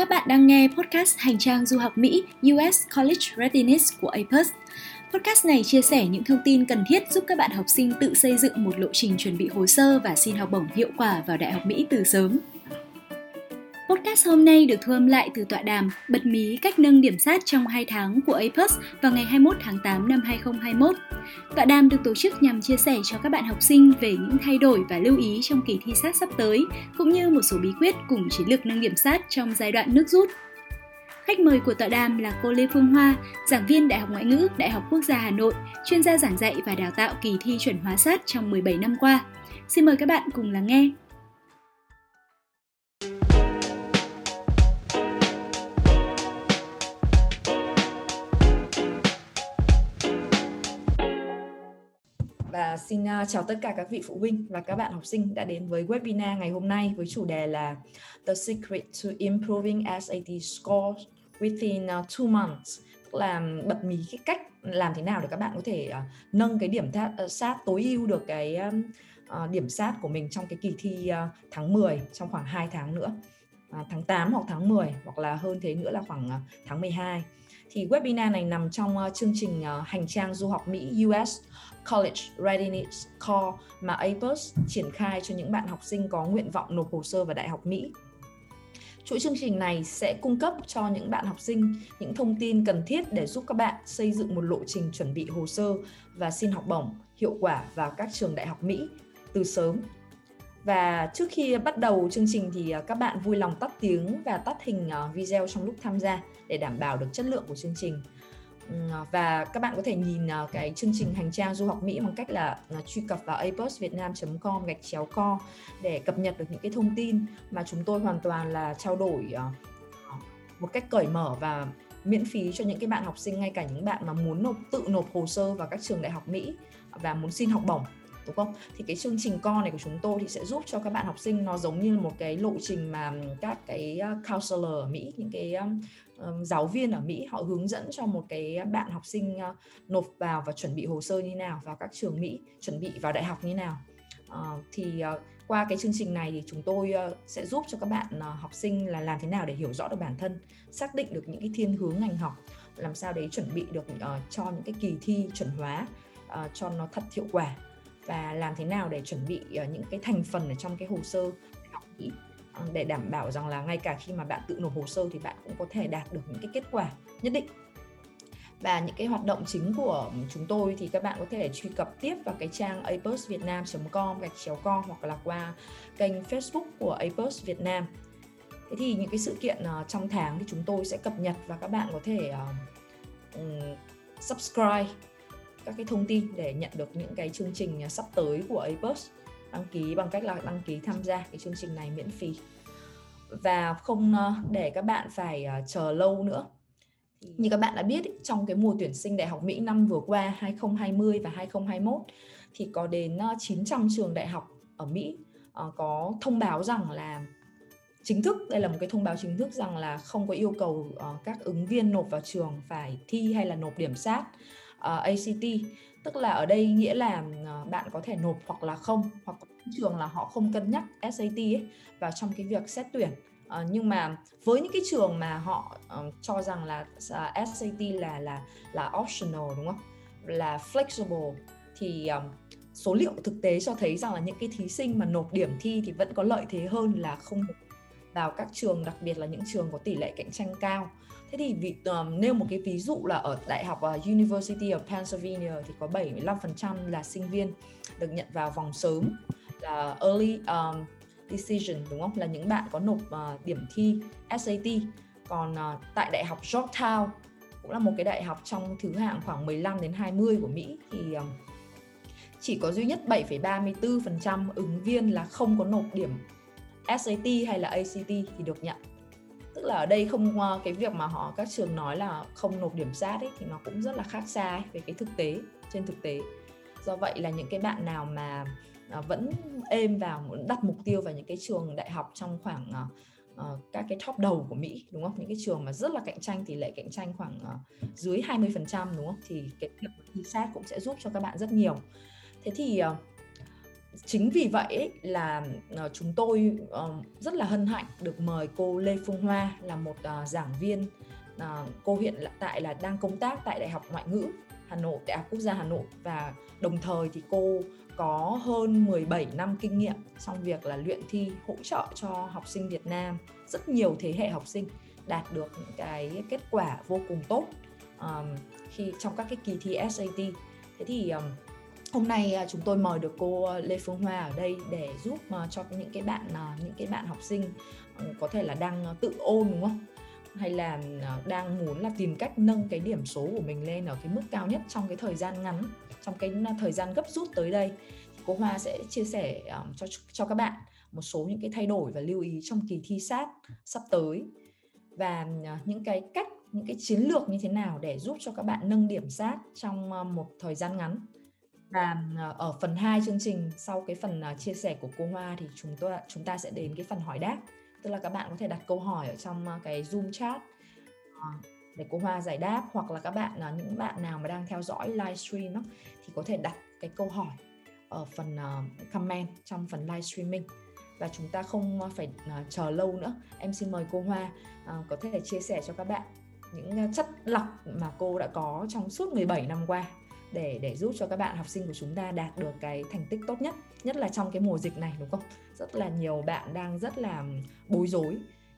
Các bạn đang nghe podcast Hành trang du học Mỹ US College Readiness của APUS. Podcast này chia sẻ những thông tin cần thiết giúp các bạn học sinh tự xây dựng một lộ trình chuẩn bị hồ sơ và xin học bổng hiệu quả vào Đại học Mỹ từ sớm. Podcast hôm nay được thu âm lại từ tọa đàm Bật mí cách nâng điểm sát trong 2 tháng của APUS vào ngày 21 tháng 8 năm 2021. Tọa đàm được tổ chức nhằm chia sẻ cho các bạn học sinh về những thay đổi và lưu ý trong kỳ thi sát sắp tới, cũng như một số bí quyết cùng chiến lược nâng điểm sát trong giai đoạn nước rút. Khách mời của tọa đàm là cô Lê Phương Hoa, giảng viên Đại học Ngoại ngữ Đại học Quốc gia Hà Nội, chuyên gia giảng dạy và đào tạo kỳ thi chuẩn hóa sát trong 17 năm qua. Xin mời các bạn cùng lắng nghe. Và xin uh, chào tất cả các vị phụ huynh và các bạn học sinh đã đến với webinar ngày hôm nay với chủ đề là The Secret to Improving SAT Scores Within uh, two months. Là bật mí cái cách làm thế nào để các bạn có thể uh, nâng cái điểm th- uh, ờ, sát tối ưu được cái um, uh, điểm sát của mình trong cái kỳ thi uh, tháng 10 trong khoảng 2 tháng nữa. Uh, tháng 8 hoặc tháng 10 hoặc là hơn thế nữa là khoảng uh, tháng 12 thì webinar này nằm trong uh, chương trình uh, hành trang du học Mỹ US College Readiness Core mà APUS triển khai cho những bạn học sinh có nguyện vọng nộp hồ sơ vào Đại học Mỹ. Chuỗi chương trình này sẽ cung cấp cho những bạn học sinh những thông tin cần thiết để giúp các bạn xây dựng một lộ trình chuẩn bị hồ sơ và xin học bổng, hiệu quả vào các trường đại học Mỹ từ sớm. Và trước khi bắt đầu chương trình thì à, các bạn vui lòng tắt tiếng và tắt hình à, video trong lúc tham gia để đảm bảo được chất lượng của chương trình. Ờ, và các bạn có thể nhìn ờ, cái chương trình hành trang du học Mỹ bằng cách là, ờ, truy cập vào apusvietnam.com gạch chéo co để cập nhật được những cái thông tin mà chúng tôi hoàn toàn là trao đổi một cách cởi mở và miễn phí cho những cái bạn học sinh ngay cả những bạn mà muốn nộp tự nộp hồ sơ vào các trường đại học Mỹ và muốn xin học bổng đúng không? Thì cái chương trình co này của chúng tôi thì sẽ giúp cho các bạn học sinh nó giống như một cái lộ trình mà các cái counselor ở Mỹ, những cái giáo viên ở Mỹ họ hướng dẫn cho một cái bạn học sinh ờ, nộp vào và chuẩn bị hồ sơ như nào vào các trường Mỹ, chuẩn bị vào đại học như nào. Ờ, thì ờ, qua cái chương trình này thì chúng tôi sẽ giúp cho các bạn học sinh là làm thế nào để hiểu rõ được bản thân, xác định được những cái thiên hướng ngành học, làm sao đấy chuẩn bị được cho những cái kỳ thi chuẩn hóa cho nó thật hiệu quả và làm thế nào để chuẩn bị những cái thành phần ở trong cái hồ sơ học Mỹ để đảm bảo rằng là ngay cả khi mà bạn tự nộp hồ sơ thì bạn cũng có thể đạt được những cái kết quả nhất định và những cái hoạt động chính của chúng tôi thì các bạn có thể truy cập tiếp vào cái trang apusvietnam.com gạch chéo com hoặc là qua kênh Facebook của Apus Việt Nam. Thế thì những cái sự kiện ờ, trong tháng thì chúng tôi sẽ cập nhật và các bạn có thể um, subscribe các cái thông tin để nhận được những cái chương trình sắp tới của APUS đăng ký bằng cách là đăng ký tham gia cái chương trình này miễn phí. Và không ờ, để các bạn phải ờ, chờ lâu nữa. Như các bạn đã biết trong cái mùa tuyển sinh đại học Mỹ năm vừa qua 2020 và 2021 thì có đến ờ, 900 trường đại học ở Mỹ có thông báo rằng là chính thức, đây là một cái thông báo chính thức rằng là không có yêu cầu các ứng viên nộp vào trường phải thi hay là nộp điểm sát ACT tức là ở đây nghĩa là ờ, bạn có thể nộp hoặc là không hoặc trường là họ không cân nhắc SAT ấy vào trong cái việc xét tuyển. Uh, nhưng mà với những cái trường mà họ uh, cho rằng là uh, SAT là là là optional đúng không? Là flexible thì um, số liệu thực tế cho thấy rằng là những cái thí sinh mà nộp điểm thi thì vẫn có lợi thế hơn là không vào các trường đặc biệt là những trường có tỷ lệ cạnh tranh cao Thế thì vì um, nêu một cái ví dụ là ở Đại học uh, University of Pennsylvania thì có 75% là sinh viên được nhận vào vòng sớm là early um, decision đúng không? Là những bạn có nộp uh, điểm thi SAT. Còn uh, tại Đại học Georgetown cũng là một cái đại học trong thứ hạng khoảng 15 đến 20 của Mỹ thì um, chỉ có duy nhất 7,34% ứng viên là không có nộp điểm SAT hay là ACT thì được nhận. Tức là ở đây không ờ, cái việc mà họ các trường nói là không nộp điểm sát ấy thì nó cũng rất là khác xa ấy, về cái thực tế trên thực tế. Do vậy là những cái bạn nào mà ờ, vẫn êm vào muốn đặt mục tiêu vào những cái trường đại học trong khoảng uh, các cái top đầu của Mỹ đúng không? Những cái trường mà rất là cạnh tranh tỷ lệ cạnh tranh khoảng uh, dưới 20% đúng không? Thì cái việc thi sát cũng sẽ giúp cho các bạn rất nhiều. Thế thì uh, chính vì vậy ấy, là uh, chúng tôi uh, rất là hân hạnh được mời cô Lê Phương Hoa là một uh, giảng viên uh, cô hiện tại là đang công tác tại Đại học Ngoại ngữ Hà Nội, Đại học Quốc gia Hà Nội và đồng thời thì cô có hơn 17 năm kinh nghiệm trong việc là luyện thi hỗ trợ cho học sinh Việt Nam rất nhiều thế hệ học sinh đạt được những cái kết quả vô cùng tốt um, khi trong các cái kỳ thi SAT. Thế thì um, hôm nay à, chúng tôi mời được cô à, Lê Phương Hoa ở đây để giúp à, cho những cái bạn những cái bạn học sinh ừ, có thể là đang tự ôn, đúng không? hay là đang muốn là tìm cách nâng cái điểm số của mình lên ở cái mức cao nhất trong cái thời gian ngắn, trong cái thời gian gấp rút tới đây. Thì cô Hoa sẽ chia sẻ cho cho các bạn một số những cái thay đổi và lưu ý trong kỳ thi sát sắp tới. Và những cái cách, những cái chiến lược như thế nào để giúp cho các bạn nâng điểm sát trong một thời gian ngắn? Và ờ, ở phần 2 chương trình sau cái phần ờ, chia sẻ của cô Hoa thì chúng tôi chúng ta sẽ đến cái phần hỏi đáp. Tức là các bạn có thể đặt câu hỏi ở trong ờ, cái Zoom chat để cô Hoa giải đáp. Hoặc là các bạn là những bạn nào mà đang theo dõi livestream đó, thì có thể đặt cái câu hỏi ở phần comment trong phần livestreaming và chúng ta không phải chờ lâu nữa. Em xin mời cô Hoa có thể chia sẻ cho các bạn những chất lọc mà cô đã có trong suốt 17 năm qua để để giúp cho các bạn học sinh của chúng ta đạt được cái thành tích tốt nhất nhất là trong cái mùa dịch này đúng không? Rất là nhiều bạn đang rất là bối rối.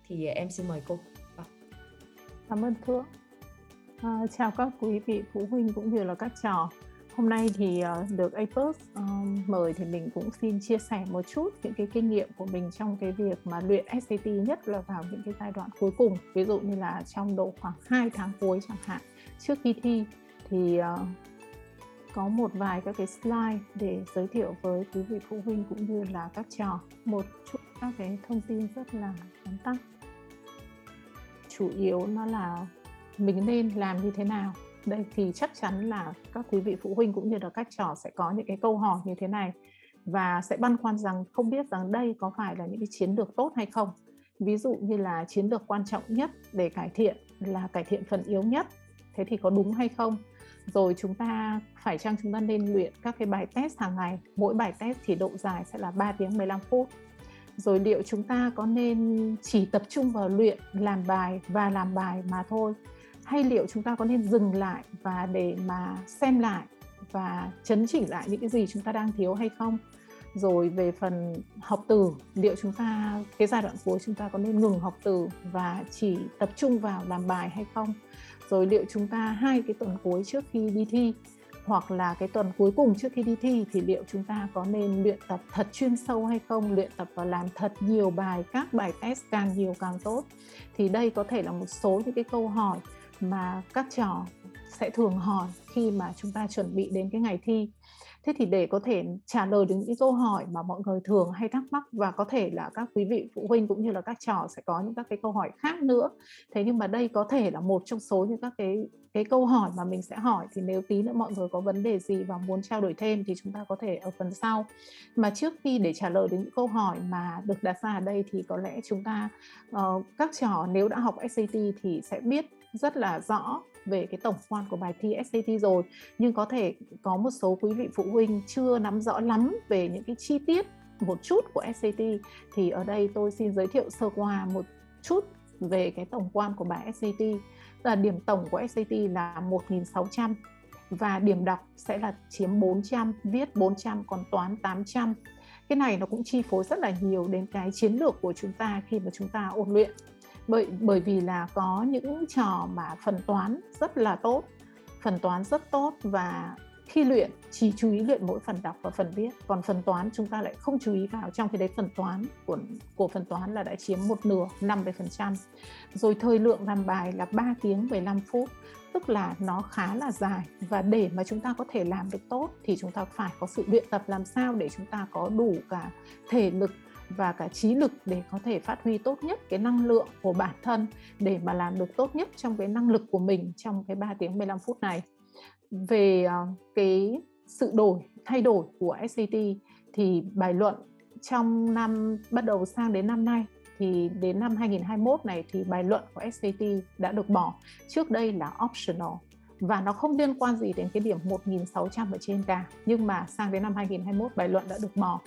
Thì em xin mời cô. Vâng. Cảm ơn thưa À, chào các quý vị phụ huynh cũng như là các trò. Hôm nay thì uh, được APUS uh, à, mời thì mình cũng xin chia sẻ một chút những cái kinh nghiệm của mình trong cái việc mà luyện SAT nhất là vào những cái giai đoạn cuối cùng. Ví dụ như là trong độ khoảng 2 tháng cuối chẳng hạn. Trước khi thi thì uh, có một vài các cái slide để giới thiệu với quý vị phụ huynh cũng như là các trò. Một chút các cái thông tin rất là tóm tắt. Chủ yếu nó là mình nên làm như thế nào. Đây thì chắc chắn là các quý vị phụ huynh cũng như là các trò sẽ có những cái câu hỏi như thế này. Và sẽ băn khoăn rằng không biết rằng đây có phải là những cái chiến lược tốt hay không. Ví dụ như là chiến lược quan trọng nhất để cải thiện là cải thiện phần yếu nhất. Thế thì có đúng hay không? Rồi chúng ta phải chăng chúng ta nên luyện các cái bài test hàng ngày? Mỗi bài test thì độ dài sẽ là 3 tiếng 15 phút. Rồi liệu chúng ta có nên chỉ tập trung vào luyện, làm bài và làm bài mà thôi? Hay liệu chúng ta có nên dừng lại và để mà xem lại và chấn chỉnh lại những cái gì chúng ta đang thiếu hay không? Rồi về phần học từ, liệu chúng ta, cái giai đoạn cuối chúng ta có nên ngừng học từ và chỉ tập trung vào làm bài hay không? Rồi liệu chúng ta hai cái tuần cuối trước khi đi thi, hoặc là cái tuần cuối cùng trước khi đi thi, thì liệu chúng ta có nên luyện tập thật chuyên sâu hay không? Luyện tập và làm thật nhiều bài, các bài test càng nhiều càng tốt. Thì đây có thể là một số những cái câu hỏi mà các trò sẽ thường hỏi khi mà chúng ta chuẩn bị đến cái ngày thi thế thì để có thể trả lời được những câu hỏi mà mọi người thường hay thắc mắc và có thể là các quý vị phụ huynh cũng như là các trò sẽ có những các cái câu hỏi khác nữa. Thế nhưng mà đây có thể là một trong số những các cái cái câu hỏi mà mình sẽ hỏi. Thì nếu tí nữa mọi người có vấn đề gì và muốn trao đổi thêm thì chúng ta có thể ở phần sau. Mà trước khi để trả lời đến những câu hỏi mà được đặt ra ở đây thì có lẽ chúng ta uh, các trò nếu đã học SAT thì sẽ biết rất là rõ về cái tổng quan của bài thi SAT rồi. Nhưng có thể có một số quý vị phụ huynh chưa nắm rõ lắm về những cái chi tiết một chút của SAT thì ở đây tôi xin giới thiệu sơ qua một chút về cái tổng quan của bài SAT là điểm tổng của SAT là 1.600 và điểm đọc sẽ là chiếm 400, viết 400 còn toán 800. Cái này nó cũng chi phối rất là nhiều đến cái chiến lược của chúng ta khi mà chúng ta ôn luyện bởi bởi vì là có những trò mà phần toán rất là tốt, phần toán rất tốt và khi luyện chỉ chú ý luyện mỗi phần đọc và phần viết. Còn phần toán chúng ta lại không chú ý vào trong khi đấy. Phần toán của của phần toán là đã chiếm một nửa 50% rồi thời lượng làm bài là 3 tiếng 15 phút, tức là nó khá là dài. Và để mà chúng ta có thể làm được tốt thì chúng ta phải có sự luyện tập làm sao để chúng ta có đủ cả thể lực và cả trí lực để có thể phát huy tốt nhất cái năng lượng của bản thân để mà làm được tốt nhất trong cái năng lực của mình trong cái 3 tiếng 15 phút này. Về ờ, cái sự đổi, thay đổi của SAT thì bài luận trong năm bắt đầu sang đến năm nay thì đến năm 2021 này thì bài luận của SAT đã được bỏ. Trước đây là optional và nó không liên quan gì đến cái điểm 1600 ở trên cả. Nhưng mà sang đến năm 2021 bài luận đã được bỏ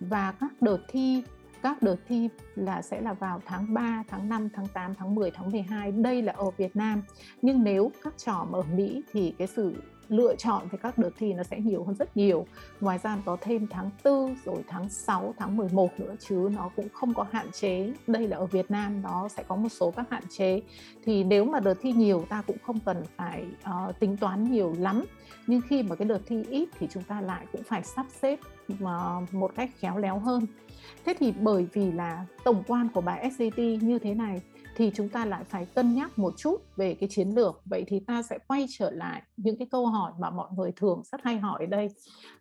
và các đợt thi các đợt thi là sẽ là vào tháng 3, tháng 5, tháng 8, tháng 10, tháng 12 đây là ở Việt Nam. Nhưng nếu các trò ở Mỹ thì cái sự lựa chọn về các đợt thi nó sẽ nhiều hơn rất nhiều. Ngoài ra có thêm tháng 4 rồi tháng 6 tháng 11 nữa chứ nó cũng không có hạn chế. Đây là ở Việt Nam nó sẽ có một số các hạn chế. Thì nếu mà đợt thi nhiều ta cũng không cần phải uh, tính toán nhiều lắm. Nhưng khi mà cái đợt thi ít thì chúng ta lại cũng phải sắp xếp uh, một cách khéo léo hơn. Thế thì bởi vì là tổng quan của bài SAT như thế này thì chúng ta lại phải cân nhắc một chút về cái chiến lược. Vậy thì ta sẽ quay trở lại những cái câu hỏi mà mọi người thường rất hay hỏi ở đây.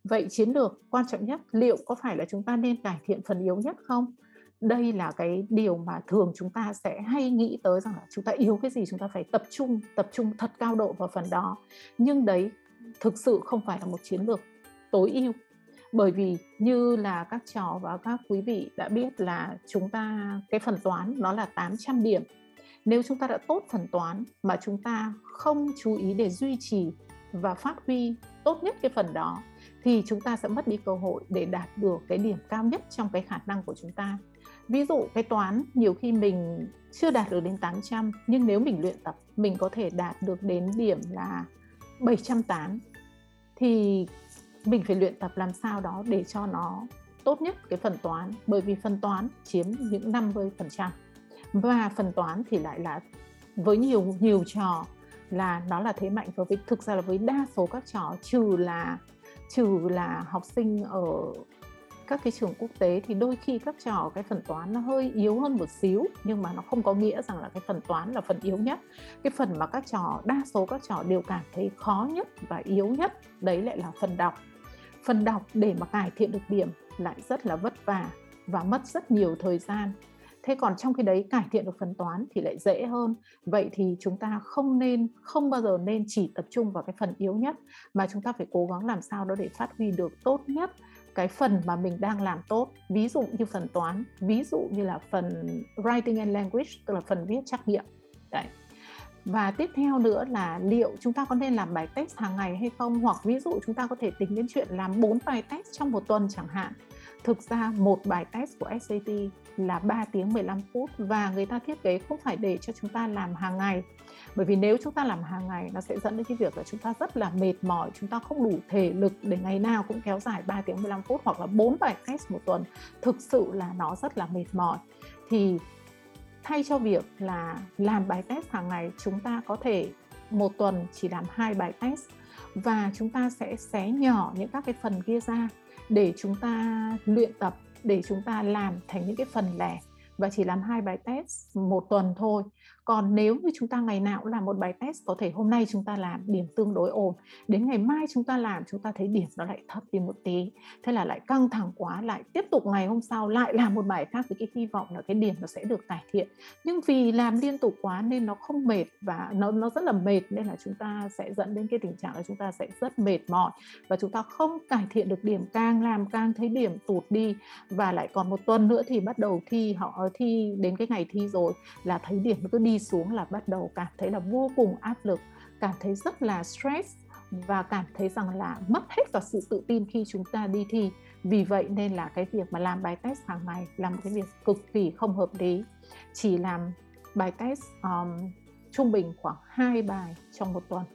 Vậy chiến lược quan trọng nhất, liệu có phải là chúng ta nên cải thiện phần yếu nhất không? Đây là cái điều mà thường chúng ta sẽ hay nghĩ tới rằng là chúng ta yếu cái gì, chúng ta phải tập trung tập trung thật cao độ vào phần đó. Nhưng đấy thực sự không phải là một chiến lược tối ưu bởi vì như là các trò và các quý vị đã biết là chúng ta, cái phần toán nó là 800 điểm nếu chúng ta đã tốt phần toán mà chúng ta không chú ý để duy trì và phát huy tốt nhất cái phần đó, thì chúng ta sẽ mất đi cơ hội để đạt được cái điểm cao nhất trong cái khả năng của chúng ta. Ví dụ, cái toán nhiều khi mình chưa đạt được đến 800 nhưng nếu mình luyện tập, mình có thể đạt được đến điểm là 708 thì mình phải luyện tập làm sao đó để cho nó tốt nhất cái phần toán, bởi vì phần toán chiếm những 50% và phần toán thì lại là với nhiều nhiều trò là nó là thế mạnh với thực ra là với đa số các trò, trừ là trừ là học sinh ở các cái trường quốc tế thì đôi khi các trò, cái phần toán nó hơi yếu hơn một xíu, nhưng mà nó không có nghĩa rằng là cái phần toán là phần yếu nhất. Cái phần mà các trò, đa số các trò đều cảm thấy khó nhất và yếu nhất, đấy lại là phần đọc phần đọc để mà cải thiện được điểm lại rất là vất vả và mất rất nhiều thời gian. Thế còn trong khi đấy, cải thiện được phần toán thì lại dễ hơn. Vậy thì chúng ta không nên, không bao giờ nên chỉ tập trung vào cái phần yếu nhất, mà chúng ta phải cố gắng làm sao đó để phát huy được tốt nhất cái phần mà mình đang làm tốt. Ví dụ như phần toán, ví dụ như là phần writing and language, tức là phần viết trắc nghiệm. Đấy và tiếp theo nữa là liệu chúng ta có nên làm bài test hàng ngày hay không? Hoặc ví dụ chúng ta có thể tính đến chuyện làm 4 bài test trong một tuần chẳng hạn. Thực ra một bài test của SAT là 3 tiếng 15 phút và người ta thiết kế không phải để cho chúng ta làm hàng ngày. Bởi vì nếu chúng ta làm hàng ngày, nó sẽ dẫn đến cái việc là chúng ta rất là mệt mỏi, chúng ta không đủ thể lực để ngày nào cũng kéo dài 3 tiếng 15 phút hoặc là 4 bài test một tuần. Thực sự là nó rất là mệt mỏi. Thì thay cho việc là làm bài test hàng ngày, chúng ta có thể một tuần chỉ làm hai bài test và chúng ta sẽ xé nhỏ những các cái phần kia ra để chúng ta luyện tập, để chúng ta làm thành những cái phần lẻ và chỉ làm hai bài test một tuần thôi còn nếu như chúng ta ngày nào cũng làm một bài test, có thể hôm nay chúng ta làm điểm tương đối ổn, đến ngày mai chúng ta làm, chúng ta thấy điểm nó lại thấp đi một tí. Thế là lại căng thẳng quá, lại tiếp tục ngày hôm sau lại làm một bài khác với cái hy vọng là cái điểm nó sẽ được cải thiện. Nhưng vì làm liên tục quá nên nó không mệt và nó nó rất là mệt, nên là chúng ta sẽ dẫn đến cái tình trạng là chúng ta sẽ rất mệt mỏi và chúng ta không cải thiện được điểm, càng làm càng thấy điểm tụt đi. Và lại còn một tuần nữa thì bắt đầu thi, họ thi đến cái ngày thi rồi là thấy điểm nó cứ đi xuống là bắt đầu cảm thấy là vô cùng áp lực cảm thấy rất là stress và cảm thấy rằng là mất hết cả sự tự tin khi chúng ta đi thi. Vì vậy nên là cái việc mà làm bài test hàng ngày là một cái việc cực kỳ không hợp lý. Chỉ làm bài test um, trung bình khoảng 2 bài trong một tuần.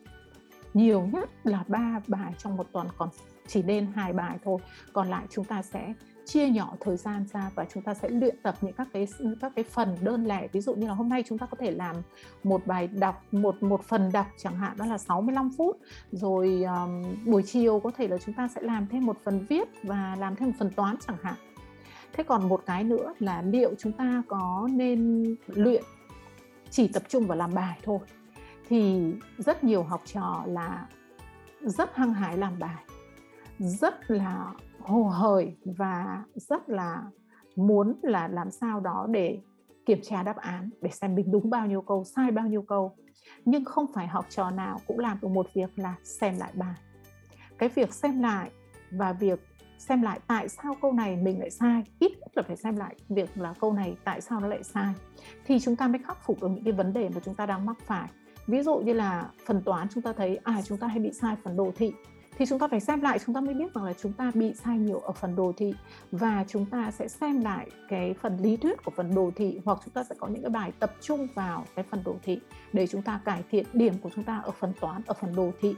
Nhiều nhất là 3 bài trong một tuần còn chỉ nên hai bài thôi. Còn lại chúng ta sẽ chia nhỏ thời gian ra và chúng ta sẽ luyện tập những các cái các cái phần đơn lẻ. Ví dụ như là hôm nay chúng ta có thể làm một bài đọc một một phần đọc chẳng hạn đó là 65 phút. Rồi um, buổi chiều có thể là chúng ta sẽ làm thêm một phần viết và làm thêm một phần toán chẳng hạn. Thế còn một cái nữa là liệu chúng ta có nên luyện chỉ tập trung vào làm bài thôi? Thì rất nhiều học trò là rất hăng hái làm bài rất là hồ hởi và rất là muốn là làm sao đó để kiểm tra đáp án, để xem mình đúng bao nhiêu câu, sai bao nhiêu câu. Nhưng không phải học trò nào cũng làm được một việc là xem lại bài. Cái việc xem lại và việc xem lại tại sao câu này mình lại sai, ít nhất là phải xem lại việc là câu này tại sao nó lại sai. Thì chúng ta mới khắc phục được những cái vấn đề mà chúng ta đang mắc phải. Ví dụ như là phần toán chúng ta thấy à chúng ta hay bị sai phần đồ thị thì chúng ta phải xem lại chúng ta mới biết rằng là chúng ta bị sai nhiều ở phần đồ thị và chúng ta sẽ xem lại cái phần lý thuyết của phần đồ thị hoặc chúng ta sẽ có những cái bài tập trung vào cái phần đồ thị để chúng ta cải thiện điểm của chúng ta ở phần toán ở phần đồ thị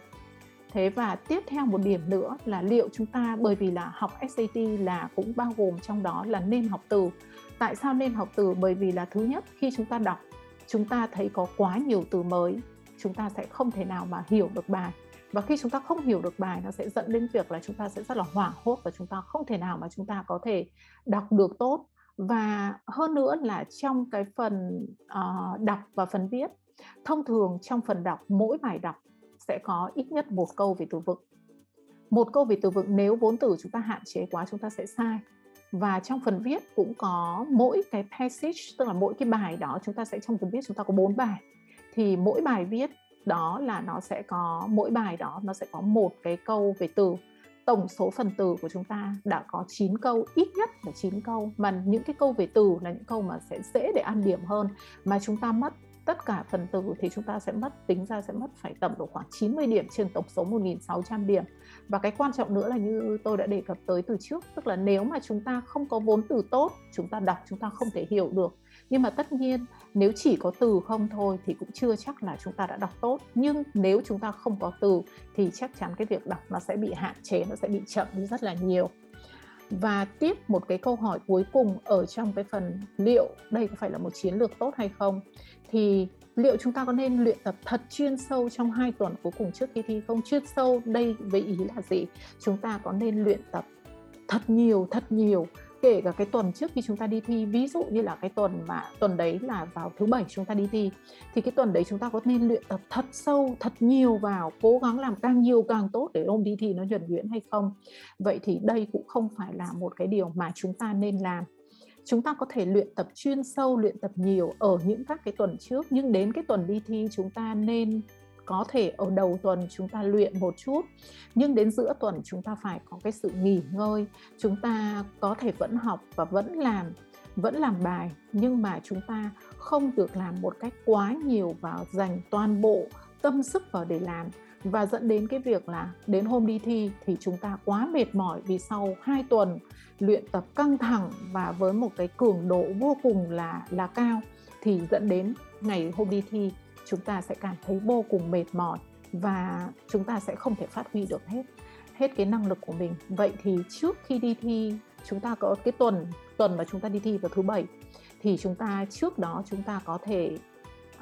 thế và tiếp theo một điểm nữa là liệu chúng ta bởi vì là học SAT là cũng bao gồm trong đó là nên học từ tại sao nên học từ bởi vì là thứ nhất khi chúng ta đọc chúng ta thấy có quá nhiều từ mới chúng ta sẽ không thể nào mà hiểu được bài và khi chúng ta không hiểu được bài nó sẽ dẫn đến việc là chúng ta sẽ rất là hoảng hốt và chúng ta không thể nào mà chúng ta có thể đọc được tốt. Và hơn nữa là trong cái phần uh, đọc và phần viết thông thường trong phần đọc mỗi bài đọc sẽ có ít nhất một câu về từ vựng. Một câu về từ vựng nếu vốn từ chúng ta hạn chế quá chúng ta sẽ sai. Và trong phần viết cũng có mỗi cái passage tức là mỗi cái bài đó chúng ta sẽ trong phần viết chúng ta có bốn bài. Thì mỗi bài viết đó là nó sẽ có, mỗi bài đó nó sẽ có một cái câu về từ. Tổng số phần từ của chúng ta đã có 9 câu, ít nhất là 9 câu. Mà những cái câu về từ là những câu mà sẽ dễ để ăn điểm hơn. Mà chúng ta mất tất cả phần từ thì chúng ta sẽ mất, tính ra sẽ mất phải tầm độ khoảng 90 điểm trên tổng số 1.600 điểm. Và cái quan trọng nữa là như tôi đã đề cập tới từ trước, tức là nếu mà chúng ta không có vốn từ tốt, chúng ta đọc chúng ta không thể hiểu được nhưng mà tất nhiên, nếu chỉ có từ không thôi thì cũng chưa chắc là chúng ta đã đọc tốt. Nhưng nếu chúng ta không có từ thì chắc chắn cái việc đọc nó sẽ bị hạn chế, nó sẽ bị chậm đi rất là nhiều. Và tiếp một cái câu hỏi cuối cùng ở trong cái phần liệu đây có phải là một chiến lược tốt hay không? Thì liệu chúng ta có nên luyện tập thật chuyên sâu trong hai tuần cuối cùng trước khi thi không? Chuyên sâu đây với ý là gì? Chúng ta có nên luyện tập thật nhiều thật nhiều kể cả cái tuần trước khi chúng ta đi thi, ví dụ như là cái tuần mà, tuần đấy là vào thứ bảy chúng ta đi thi, thì cái tuần đấy chúng ta có nên luyện tập thật sâu, thật nhiều vào, cố gắng làm càng nhiều càng tốt để hôm đi thi nó nhuần nhuyễn hay không? Vậy thì đây cũng không phải là một cái điều mà chúng ta nên làm. Chúng ta có thể luyện tập chuyên sâu, luyện tập nhiều ở những các cái tuần trước, nhưng đến cái tuần đi thi chúng ta nên có thể ở đầu tuần chúng ta luyện một chút, nhưng đến giữa tuần chúng ta phải có cái sự nghỉ ngơi. Chúng ta có thể vẫn học và vẫn làm vẫn làm bài, nhưng mà chúng ta không được làm một cách quá nhiều và dành toàn bộ tâm sức vào để làm. Và dẫn đến cái việc là đến hôm đi thi thì chúng ta quá mệt mỏi vì sau 2 tuần luyện tập căng thẳng và với một cái cường độ vô cùng là là cao, thì dẫn đến ngày hôm đi thi chúng ta sẽ cảm thấy vô cùng mệt mỏi và chúng ta sẽ không thể phát huy được hết hết cái năng lực của mình. Vậy thì trước khi đi thi chúng ta có cái tuần tuần mà chúng ta đi thi vào thứ bảy thì chúng ta trước đó chúng ta có thể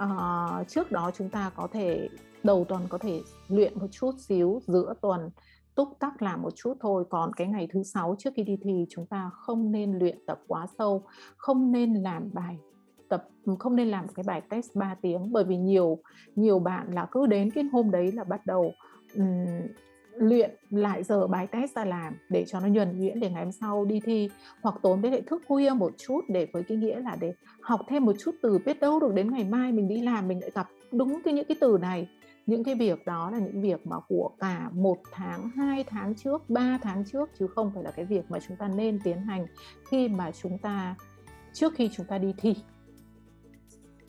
uh, trước đó chúng ta có thể đầu tuần có thể luyện một chút xíu giữa tuần túc tắc làm một chút thôi. Còn cái ngày thứ sáu trước khi đi thi chúng ta không nên luyện tập quá sâu không nên làm bài tập ừ, không nên làm cái bài test 3 tiếng. Bởi vì nhiều nhiều bạn là cứ đến cái hôm đấy là bắt đầu um, luyện lại giờ bài test ra làm để cho nó nhuần nhuyễn để ngày hôm sau đi thi. Hoặc tối đến lại thức khuya một chút để với cái nghĩa là để học thêm một chút từ biết đâu được đến ngày mai mình đi làm mình lại gặp đúng cái những cái từ này. Những cái việc đó là những việc mà của cả một tháng, hai tháng trước, ba tháng trước chứ không phải là cái việc mà chúng ta nên tiến hành khi mà chúng ta trước khi chúng ta đi thi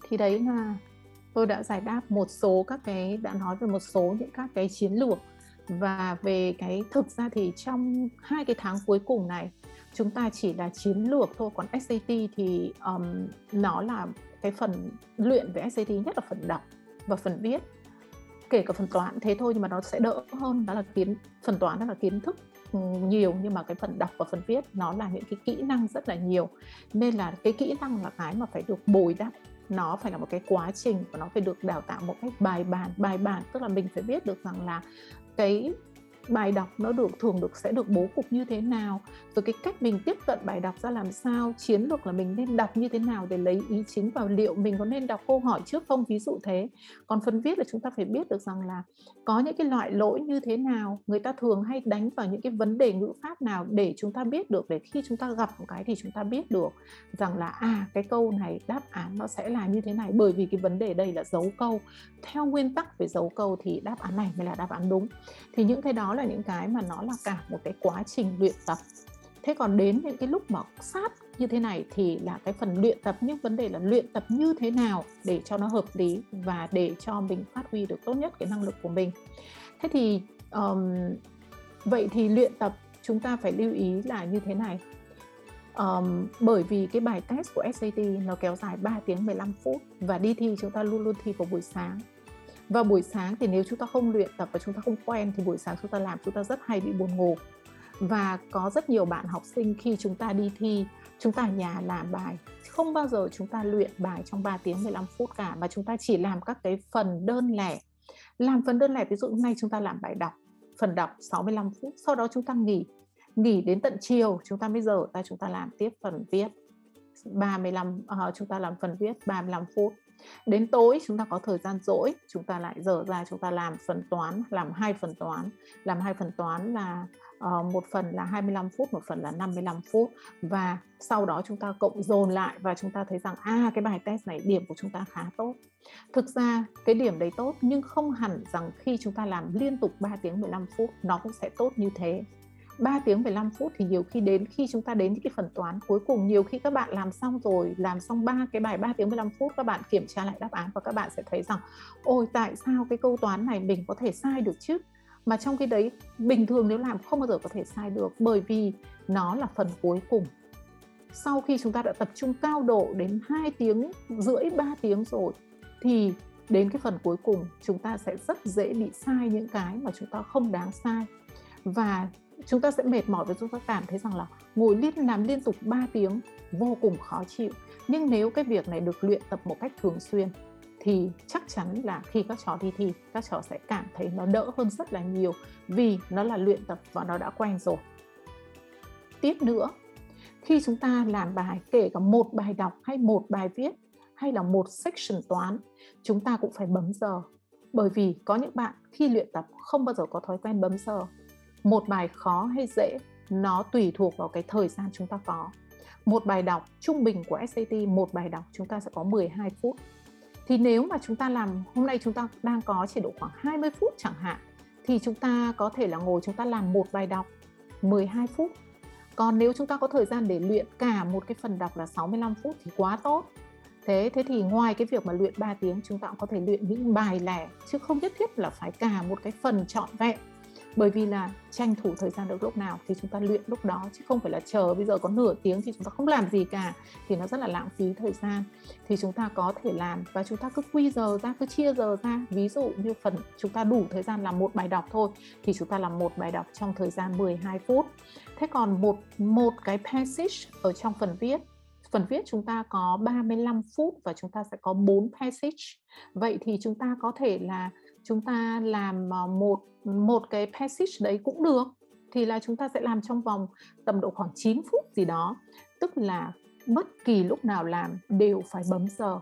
thì đấy là tôi đã giải đáp một số các cái đã nói về một số những các cái chiến lược. Và về cái thực ra thì trong hai cái tháng cuối cùng này chúng ta chỉ là chiến lược thôi. Còn SAT thì um, nó là cái phần luyện về SAT nhất là phần đọc và phần viết. Kể cả phần toán thế thôi nhưng mà nó sẽ đỡ hơn đó là kiến phần toán đó là kiến thức ừ, nhiều. Nhưng mà cái phần đọc và phần viết nó là những cái kỹ năng rất là nhiều. Nên là cái kỹ năng là cái mà phải được bồi đắp nó phải là một cái quá trình và nó phải được đào tạo một cách bài bản bài bản. Tức là mình phải biết được rằng là cái bài đọc nó được, thường được, sẽ được bố cục như thế nào? Rồi cái cách mình tiếp cận bài đọc ra làm sao? Chiến lược là mình nên đọc như thế nào để lấy ý chính vào liệu mình có nên đọc câu hỏi trước không? Ví dụ thế. Còn phần viết là chúng ta phải biết được rằng là có những cái loại lỗi như thế nào? Người ta thường hay đánh vào những cái vấn đề ngữ pháp nào để chúng ta biết được? Để khi chúng ta gặp một cái thì chúng ta biết được rằng là à cái câu này đáp án nó sẽ là như thế này. Bởi vì cái vấn đề đây là dấu câu. Theo nguyên tắc về dấu câu thì đáp án này mới là đáp án đúng. Thì những cái đó là những cái mà nó là cả một cái quá trình luyện tập. Thế còn đến những cái lúc mà sát như thế này thì là cái phần luyện tập nhưng vấn đề là luyện tập như thế nào để cho nó hợp lý và để cho mình phát huy được tốt nhất cái năng lực của mình. Thế thì um, vậy thì luyện tập chúng ta phải lưu ý là như thế này. Um, bởi vì cái bài test của SAT nó kéo dài 3 tiếng 15 phút và đi thi chúng ta luôn luôn thi vào buổi sáng và buổi sáng thì nếu chúng ta không luyện tập và chúng ta không quen thì buổi sáng chúng ta làm chúng ta rất hay bị buồn ngủ và có rất nhiều bạn học sinh khi chúng ta đi thi chúng ta ở nhà làm bài không bao giờ chúng ta luyện bài trong 3 tiếng 15 phút cả mà chúng ta chỉ làm các cái phần đơn lẻ làm phần đơn lẻ ví dụ hôm nay chúng ta làm bài đọc phần đọc 65 phút sau đó chúng ta nghỉ nghỉ đến tận chiều chúng ta mới giờ ta chúng ta làm tiếp phần viết 35 uh, chúng ta làm phần viết 35 phút đến tối chúng ta có thời gian rỗi chúng ta lại dở ra chúng ta làm phần toán làm hai phần toán. Làm hai phần toán là uh, một phần là 25 phút một phần là 55 phút. Và sau đó chúng ta cộng dồn lại và chúng ta thấy rằng à cái bài test này điểm của chúng ta khá tốt. Thực ra cái điểm đấy tốt nhưng không hẳn rằng khi chúng ta làm liên tục 3 tiếng 15 phút nó cũng sẽ tốt như thế. 3 tiếng 15 phút thì nhiều khi đến, khi chúng ta đến những cái phần toán cuối cùng, nhiều khi các bạn làm xong rồi, làm xong ba cái bài 3 tiếng 15 phút, các bạn kiểm tra lại đáp án và các bạn sẽ thấy rằng, ôi, tại sao cái câu toán này mình có thể sai được chứ? Mà trong khi đấy, bình thường nếu làm không bao giờ có thể sai được, bởi vì nó là phần cuối cùng. Sau khi chúng ta đã tập trung cao độ đến 2 tiếng rưỡi 3 tiếng rồi, thì đến cái phần cuối cùng, chúng ta sẽ rất dễ bị sai những cái mà chúng ta không đáng sai. Và chúng ta sẽ mệt mỏi và chúng ta cảm thấy rằng là ngồi liên làm liên tục 3 tiếng vô cùng khó chịu. Nhưng nếu cái việc này được luyện tập một cách thường xuyên thì chắc chắn là khi các cháu đi thi, các cháu sẽ cảm thấy nó đỡ hơn rất là nhiều vì nó là luyện tập và nó đã quen rồi. Tiếp nữa, khi chúng ta làm bài, kể cả một bài đọc hay một bài viết hay là một section toán, chúng ta cũng phải bấm giờ. Bởi vì có những bạn khi luyện tập không bao giờ có thói quen bấm giờ một bài khó hay dễ, nó tùy thuộc vào cái thời gian chúng ta có. Một bài đọc trung bình của SAT một bài đọc chúng ta sẽ có 12 phút. Thì nếu mà chúng ta làm, hôm nay chúng ta đang có chỉ độ khoảng 20 phút chẳng hạn, thì chúng ta có thể là ngồi chúng ta làm một bài đọc 12 phút. Còn nếu chúng ta có thời gian để luyện cả một cái phần đọc là 65 phút thì quá tốt. Thế thế thì ngoài cái việc mà luyện 3 tiếng, chúng ta cũng có thể luyện những bài lẻ, chứ không nhất thiết là phải cả một cái phần trọn vẹn bởi vì là tranh thủ thời gian được lúc nào thì chúng ta luyện lúc đó, chứ không phải là chờ bây giờ có nửa tiếng thì chúng ta không làm gì cả, thì nó rất là lãng phí thời gian. Thì chúng ta có thể làm và chúng ta cứ quy giờ ra, cứ chia giờ ra. Ví dụ như phần chúng ta đủ thời gian làm một bài đọc thôi, thì chúng ta làm một bài đọc trong thời gian 12 phút. Thế còn một một cái passage ở trong phần viết phần viết chúng ta có 35 phút và chúng ta sẽ có 4 passage. Vậy thì chúng ta có thể là chúng ta làm ờ, một một cái passage đấy cũng được, thì là chúng ta sẽ làm trong vòng tầm độ khoảng 9 phút gì đó. Tức là bất kỳ lúc nào làm đều phải bấm giờ.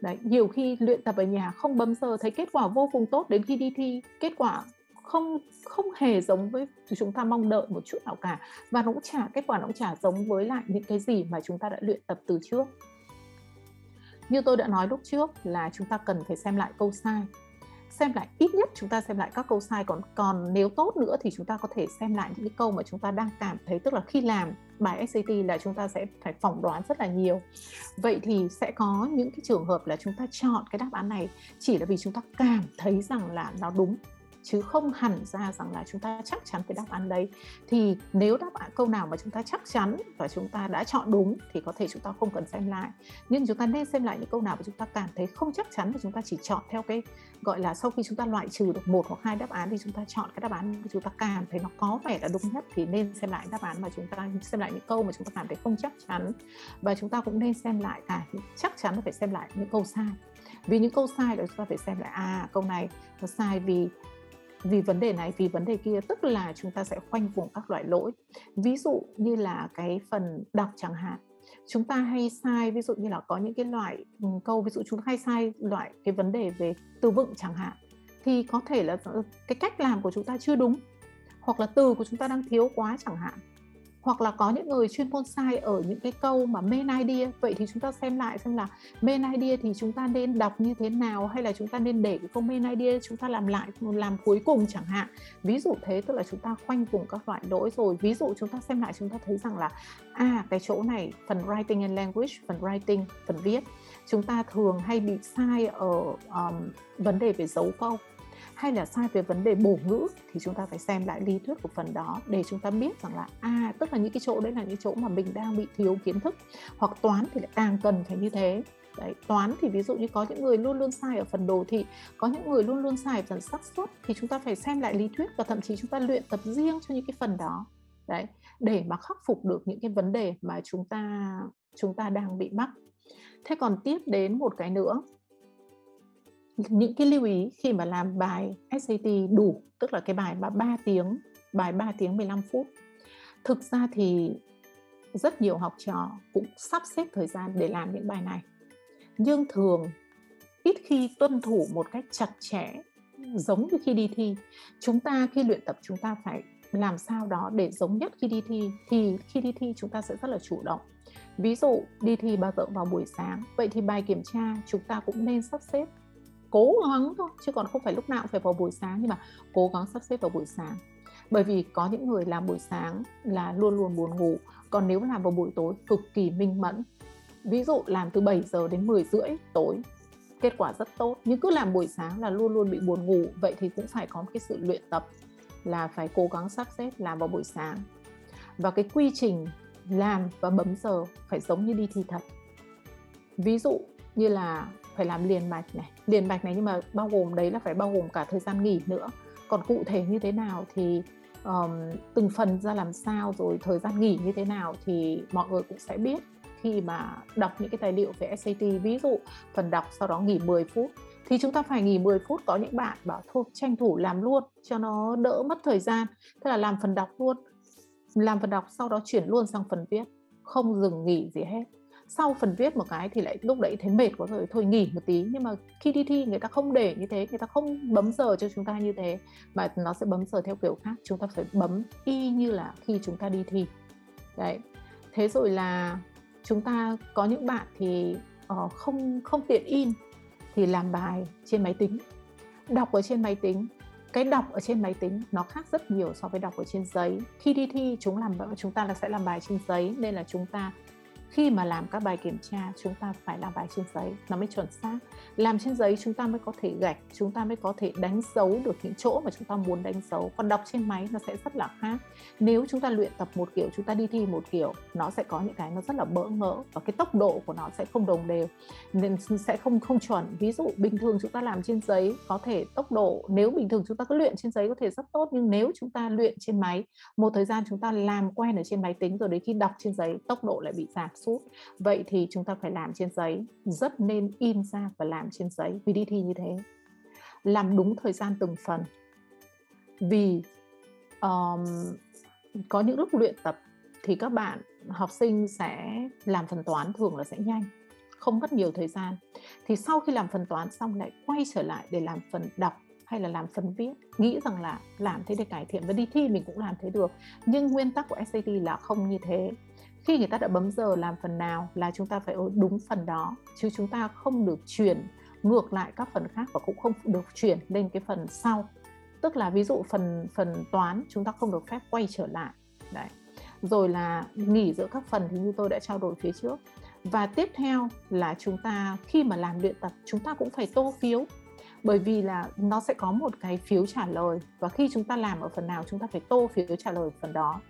Đấy, nhiều khi luyện tập ở nhà không bấm giờ thấy kết quả vô cùng tốt, đến khi đi thi, kết quả không không hề giống với chúng ta mong đợi một chút nào cả. Và nó cũng chả, kết quả nó cũng chả giống với lại những cái gì mà chúng ta đã luyện tập từ trước. Như tôi đã nói lúc trước là chúng ta cần phải xem lại câu sai xem lại, ít nhất chúng ta xem lại các câu sai. Còn còn nếu tốt nữa thì chúng ta có thể xem lại những cái câu mà chúng ta đang cảm thấy, tức là khi làm bài SAT là chúng ta sẽ phải phỏng đoán rất là nhiều. Vậy thì sẽ có những cái trường hợp là chúng ta chọn cái đáp án này chỉ là vì chúng ta cảm thấy rằng là nó đúng chứ không hẳn ra rằng là chúng ta chắc chắn cái đáp án đấy thì nếu đáp án câu nào mà chúng ta chắc chắn và chúng ta đã chọn đúng thì có thể chúng ta không cần xem lại nhưng chúng ta nên xem lại những câu nào mà chúng ta cảm thấy không chắc chắn và chúng ta chỉ chọn theo cái gọi là sau khi chúng ta loại trừ được một hoặc hai đáp án thì chúng ta chọn cái đáp án mà chúng ta cảm thấy nó có vẻ là đúng nhất thì nên xem lại đáp án mà chúng ta xem lại những câu mà chúng ta cảm thấy không chắc chắn và chúng ta cũng nên xem lại cả chắc chắn là phải xem lại những câu sai vì những câu sai đó chúng ta phải xem lại à câu này nó sai vì vì vấn đề này, vì vấn đề kia, tức là chúng ta sẽ khoanh vùng các loại lỗi. Ví dụ như là cái phần đọc chẳng hạn. Chúng ta hay sai, ví dụ như là có những cái loại ừ, câu, ví dụ chúng ta hay sai loại cái vấn đề về từ vựng chẳng hạn, thì có thể là ờ, cái cách làm của chúng ta chưa đúng, hoặc là từ của chúng ta đang thiếu quá chẳng hạn hoặc là có những người chuyên môn sai ở những cái câu mà main idea vậy thì chúng ta xem lại xem là main idea thì chúng ta nên đọc như thế nào hay là chúng ta nên để cái câu main idea chúng ta làm lại làm cuối cùng chẳng hạn. Ví dụ thế tức là chúng ta khoanh vùng các loại lỗi rồi. Ví dụ chúng ta xem lại chúng ta thấy rằng là à cái chỗ này phần writing and language phần writing phần viết chúng ta thường hay bị sai ở um, vấn đề về dấu câu hay là sai về vấn đề bổ ngữ thì chúng ta phải xem lại lý thuyết của phần đó để chúng ta biết rằng là à tức là những cái chỗ đấy là những chỗ mà mình đang bị thiếu kiến thức hoặc toán thì lại càng cần phải như thế. Đấy, toán thì ví dụ như có những người luôn luôn sai ở phần đồ thị có những người luôn luôn sai ở phần xác suất thì chúng ta phải xem lại lý thuyết và thậm chí chúng ta luyện tập riêng cho những cái phần đó. Đấy để mà khắc phục được những cái vấn đề mà chúng ta chúng ta đang bị mắc. Thế còn tiếp đến một cái nữa những cái lưu ý khi mà làm bài SAT đủ, tức là cái bài mà 3 tiếng, bài 3 tiếng 15 phút. Thực ra thì rất nhiều học trò cũng sắp xếp thời gian để làm những bài này. Nhưng thường, ít khi tuân thủ một cách chặt chẽ, giống như khi đi thi. Chúng ta khi luyện tập chúng ta phải làm sao đó để giống nhất khi đi thi, thì khi đi thi chúng ta sẽ rất là chủ động. Ví dụ, đi thi bao giờ vào buổi sáng, vậy thì bài kiểm tra chúng ta cũng nên sắp xếp cố gắng thôi, chứ còn không phải lúc nào cũng phải vào buổi sáng. Nhưng mà cố gắng sắp xếp vào buổi sáng. Bởi vì có những người làm buổi sáng là luôn luôn buồn ngủ. Còn nếu làm vào buổi tối, cực kỳ minh mẫn. Ví dụ làm từ 7 giờ đến 10 rưỡi tối, kết quả rất tốt. Nhưng cứ làm buổi sáng là luôn luôn bị buồn ngủ. Vậy thì cũng phải có một cái sự luyện tập là phải cố gắng sắp xếp làm vào buổi sáng. Và cái quy trình làm và bấm giờ phải giống như đi thi thật. Ví dụ như là phải làm liền mạch này. Liền mạch này nhưng mà bao gồm đấy là phải bao gồm cả thời gian nghỉ nữa. Còn cụ thể như thế nào thì um, từng phần ra làm sao rồi thời gian nghỉ như thế nào thì mọi người cũng sẽ biết. Khi mà đọc những cái tài liệu về SAT ví dụ phần đọc sau đó nghỉ 10 phút thì chúng ta phải nghỉ 10 phút có những bạn bảo thôi tranh thủ làm luôn cho nó đỡ mất thời gian. Thế là làm phần đọc luôn. Làm phần đọc sau đó chuyển luôn sang phần viết. Không dừng nghỉ gì hết sau phần viết một cái thì lại lúc đấy thấy mệt quá rồi thôi nghỉ một tí. Nhưng mà khi đi thi người ta không để như thế người ta không bấm giờ cho chúng ta như thế mà nó sẽ bấm giờ theo kiểu khác. Chúng ta phải bấm y như là khi chúng ta đi thi. Đấy. Thế rồi là chúng ta có những bạn thì uh, không không tiện in thì làm bài trên máy tính. Đọc ở trên máy tính. Cái đọc ở trên máy tính nó khác rất nhiều so với đọc ở trên giấy. Khi đi thi chúng làm chúng ta là sẽ làm bài trên giấy nên là chúng ta khi mà làm các bài kiểm tra chúng ta phải làm bài trên giấy nó mới chuẩn xác làm trên giấy chúng ta mới có thể gạch chúng ta mới có thể đánh dấu được những chỗ mà chúng ta muốn đánh dấu còn đọc trên máy nó sẽ rất là khác nếu chúng ta luyện tập một kiểu chúng ta đi thi một kiểu nó sẽ có những cái nó rất là bỡ ngỡ và cái tốc độ của nó sẽ không đồng đều nên sẽ không không chuẩn ví dụ bình thường chúng ta làm trên giấy có thể tốc độ nếu bình thường chúng ta cứ luyện trên giấy có thể rất tốt nhưng nếu chúng ta luyện trên máy một thời gian chúng ta làm quen ở trên máy tính rồi đến khi đọc trên giấy tốc độ lại bị giảm sút vậy thì chúng ta phải làm trên giấy. Rất nên in ra và làm trên giấy vì đi thi như thế. Làm đúng thời gian từng phần. Vì um, có những lúc luyện tập thì các bạn học sinh sẽ làm phần toán thường là sẽ nhanh không mất nhiều thời gian. Thì sau khi làm phần toán xong lại quay trở lại để làm phần đọc hay là làm phần viết nghĩ rằng là làm thế để cải thiện và đi thi mình cũng làm thế được. Nhưng nguyên tắc của SAT là không như thế. Khi người ta đã bấm giờ làm phần nào là chúng ta phải đúng phần đó, chứ chúng ta không được chuyển ngược lại các phần khác và cũng không được chuyển lên cái phần sau. Tức là ví dụ phần phần toán chúng ta không được phép quay trở lại. Đấy. Rồi là nghỉ giữa các phần thì như tôi đã trao đổi phía trước. Và tiếp theo là chúng ta khi mà làm luyện tập, chúng ta cũng phải tô phiếu bởi vì là nó sẽ có một cái phiếu trả lời và khi chúng ta làm ở phần nào chúng ta phải tô phiếu trả lời phần đó.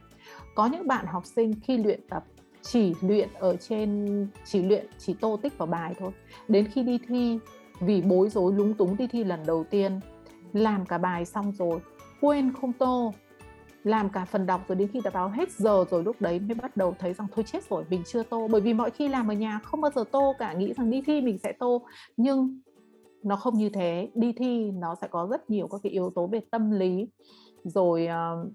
Có những bạn học sinh khi luyện tập chỉ luyện ở trên, chỉ luyện, chỉ tô tích vào bài thôi. Đến khi đi thi, vì bối rối lúng túng đi thi lần đầu tiên, làm cả bài xong rồi, quên không tô, làm cả phần đọc rồi đến khi đã báo hết giờ rồi lúc đấy mới bắt đầu thấy rằng thôi chết rồi, mình chưa tô. Bởi vì mọi khi làm ở nhà không bao giờ tô cả, nghĩ rằng đi thi mình sẽ tô. Nhưng nó không như thế. Đi thi nó sẽ có rất nhiều các cái yếu tố về tâm lý. Rồi uh,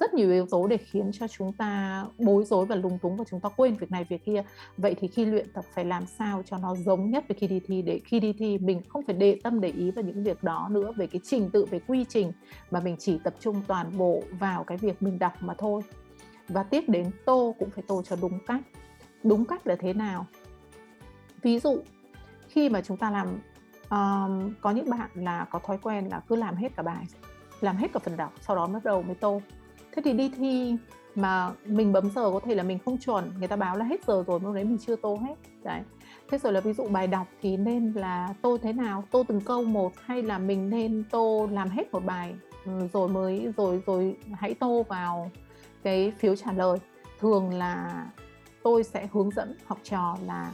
rất nhiều yếu tố để khiến cho chúng ta bối rối và lúng túng và chúng ta quên việc này việc kia. Vậy thì khi luyện tập phải làm sao cho nó giống nhất với khi đi thi để khi đi thi mình không phải để tâm để ý vào những việc đó nữa về cái trình tự về quy trình mà mình chỉ tập trung toàn bộ vào cái việc mình đọc mà thôi. Và tiếp đến tô cũng phải tô cho đúng cách. Đúng cách là thế nào? Ví dụ khi mà chúng ta làm um, có những bạn là có thói quen là cứ làm hết cả bài làm hết cả phần đọc sau đó bắt đầu mới tô. Thế thì đi thi mà mình bấm giờ có thể là mình không chuẩn người ta báo là hết giờ rồi lúc đấy mình chưa tô hết đấy. Thế rồi là ví dụ bài đọc thì nên là tô thế nào? Tô từng câu một hay là mình nên tô làm hết một bài ừ, rồi mới rồi rồi hãy tô vào cái phiếu trả lời? Thường là tôi sẽ hướng dẫn học trò là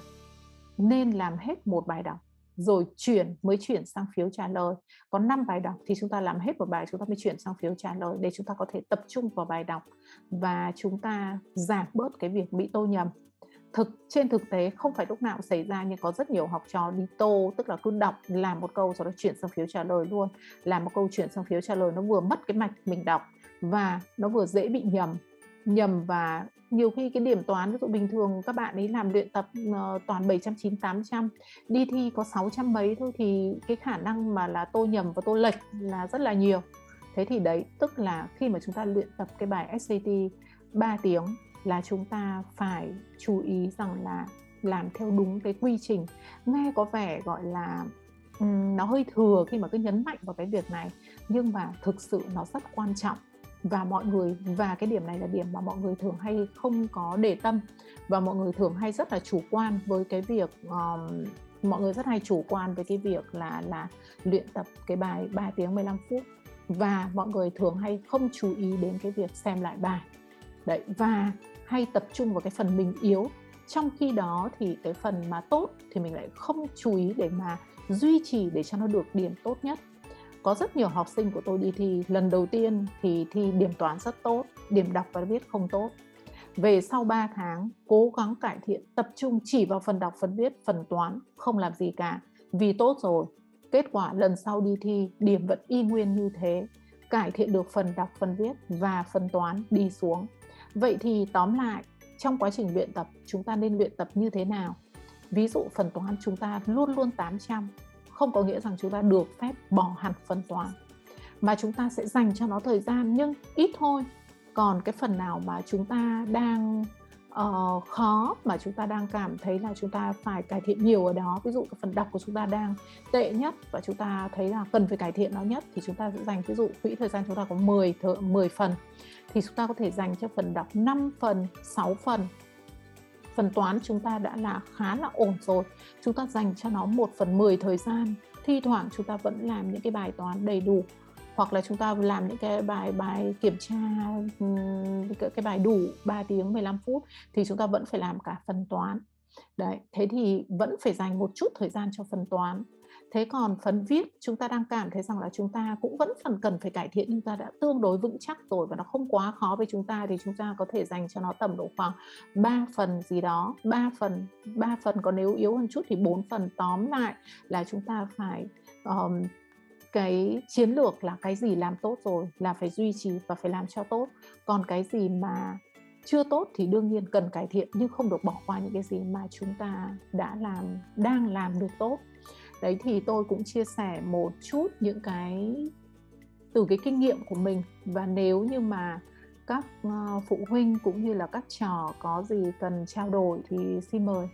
nên làm hết một bài đọc, rồi chuyển, mới chuyển sang phiếu trả lời. Có 5 bài đọc thì chúng ta làm hết một bài, chúng ta mới chuyển sang phiếu trả lời để chúng ta có thể tập trung vào bài đọc và chúng ta giảm bớt cái việc bị tô nhầm. Thực, trên thực tế không phải lúc nào xảy ra, nhưng có rất nhiều học trò đi tô, tức là cứ đọc, làm một câu rồi nó chuyển sang phiếu trả lời luôn. Làm một câu chuyển sang phiếu trả lời nó vừa mất cái mạch mình đọc và nó vừa dễ bị nhầm nhầm và nhiều khi cái điểm toán ví dụ bình thường các bạn ấy làm luyện tập uh, toàn 790 800 đi thi có 600 mấy thôi thì cái khả năng mà là tô nhầm và tô lệch là rất là nhiều. Thế thì đấy tức là khi mà chúng ta luyện tập cái bài SAT 3 tiếng là chúng ta phải chú ý rằng là làm theo đúng cái quy trình. Nghe có vẻ gọi là um, nó hơi thừa khi mà cứ nhấn mạnh vào cái việc này nhưng mà thực sự nó rất quan trọng và mọi người và cái điểm này là điểm mà mọi người thường hay không có để tâm. Và mọi người thường hay rất là chủ quan với cái việc um, mọi người rất hay chủ quan với cái việc là là luyện tập cái bài 3 tiếng 15 phút. Và mọi người thường hay không chú ý đến cái việc xem lại bài. Đấy và hay tập trung vào cái phần mình yếu. Trong khi đó thì cái phần mà tốt thì mình lại không chú ý để mà duy trì để cho nó được điểm tốt nhất có rất nhiều học sinh của tôi đi thi. Lần đầu tiên thì thi điểm toán rất tốt, điểm đọc và viết không tốt. Về sau 3 tháng, cố gắng cải thiện, tập trung chỉ vào phần đọc, phần viết, phần toán, không làm gì cả. Vì tốt rồi, kết quả lần sau đi thi, điểm vẫn y nguyên như thế. Cải thiện được phần đọc, phần viết và phần toán đi xuống. Vậy thì tóm lại, trong quá trình luyện tập, chúng ta nên luyện tập như thế nào? Ví dụ phần toán chúng ta luôn luôn 800 không có nghĩa rằng chúng ta được phép bỏ hẳn phân toán mà chúng ta sẽ dành cho nó thời gian nhưng ít thôi còn cái phần nào mà chúng ta đang uh, khó mà chúng ta đang cảm thấy là chúng ta phải cải thiện nhiều ở đó ví dụ cái phần đọc của chúng ta đang tệ nhất và chúng ta thấy là cần phải cải thiện nó nhất thì chúng ta sẽ dành ví dụ quỹ thời gian chúng ta có 10 thợ, 10 phần thì chúng ta có thể dành cho phần đọc 5 phần 6 phần phần toán chúng ta đã là khá là ổn rồi. Chúng ta dành cho nó 1 phần 10 thời gian. Thi thoảng chúng ta vẫn làm những cái bài toán đầy đủ. Hoặc là chúng ta làm những cái bài bài kiểm tra cái bài đủ 3 tiếng 15 phút thì chúng ta vẫn phải làm cả phần toán. Đấy, thế thì vẫn phải dành một chút thời gian cho phần toán thế còn phần viết chúng ta đang cảm thấy rằng là chúng ta cũng vẫn phần cần phải cải thiện nhưng ta đã tương đối vững chắc rồi và nó không quá khó với chúng ta thì chúng ta có thể dành cho nó tầm độ khoảng 3 phần gì đó 3 phần 3 phần còn nếu yếu hơn chút thì 4 phần. Tóm lại là chúng ta phải um, cái chiến lược là cái gì làm tốt rồi là phải duy trì và phải làm cho tốt. Còn cái gì mà chưa tốt thì đương nhiên cần cải thiện nhưng không được bỏ qua những cái gì mà chúng ta đã làm đang làm được tốt đấy thì tôi cũng chia sẻ một chút những cái từ cái kinh nghiệm của mình. Và nếu như mà các ờ, phụ huynh cũng như là các trò có gì cần trao đổi thì xin mời.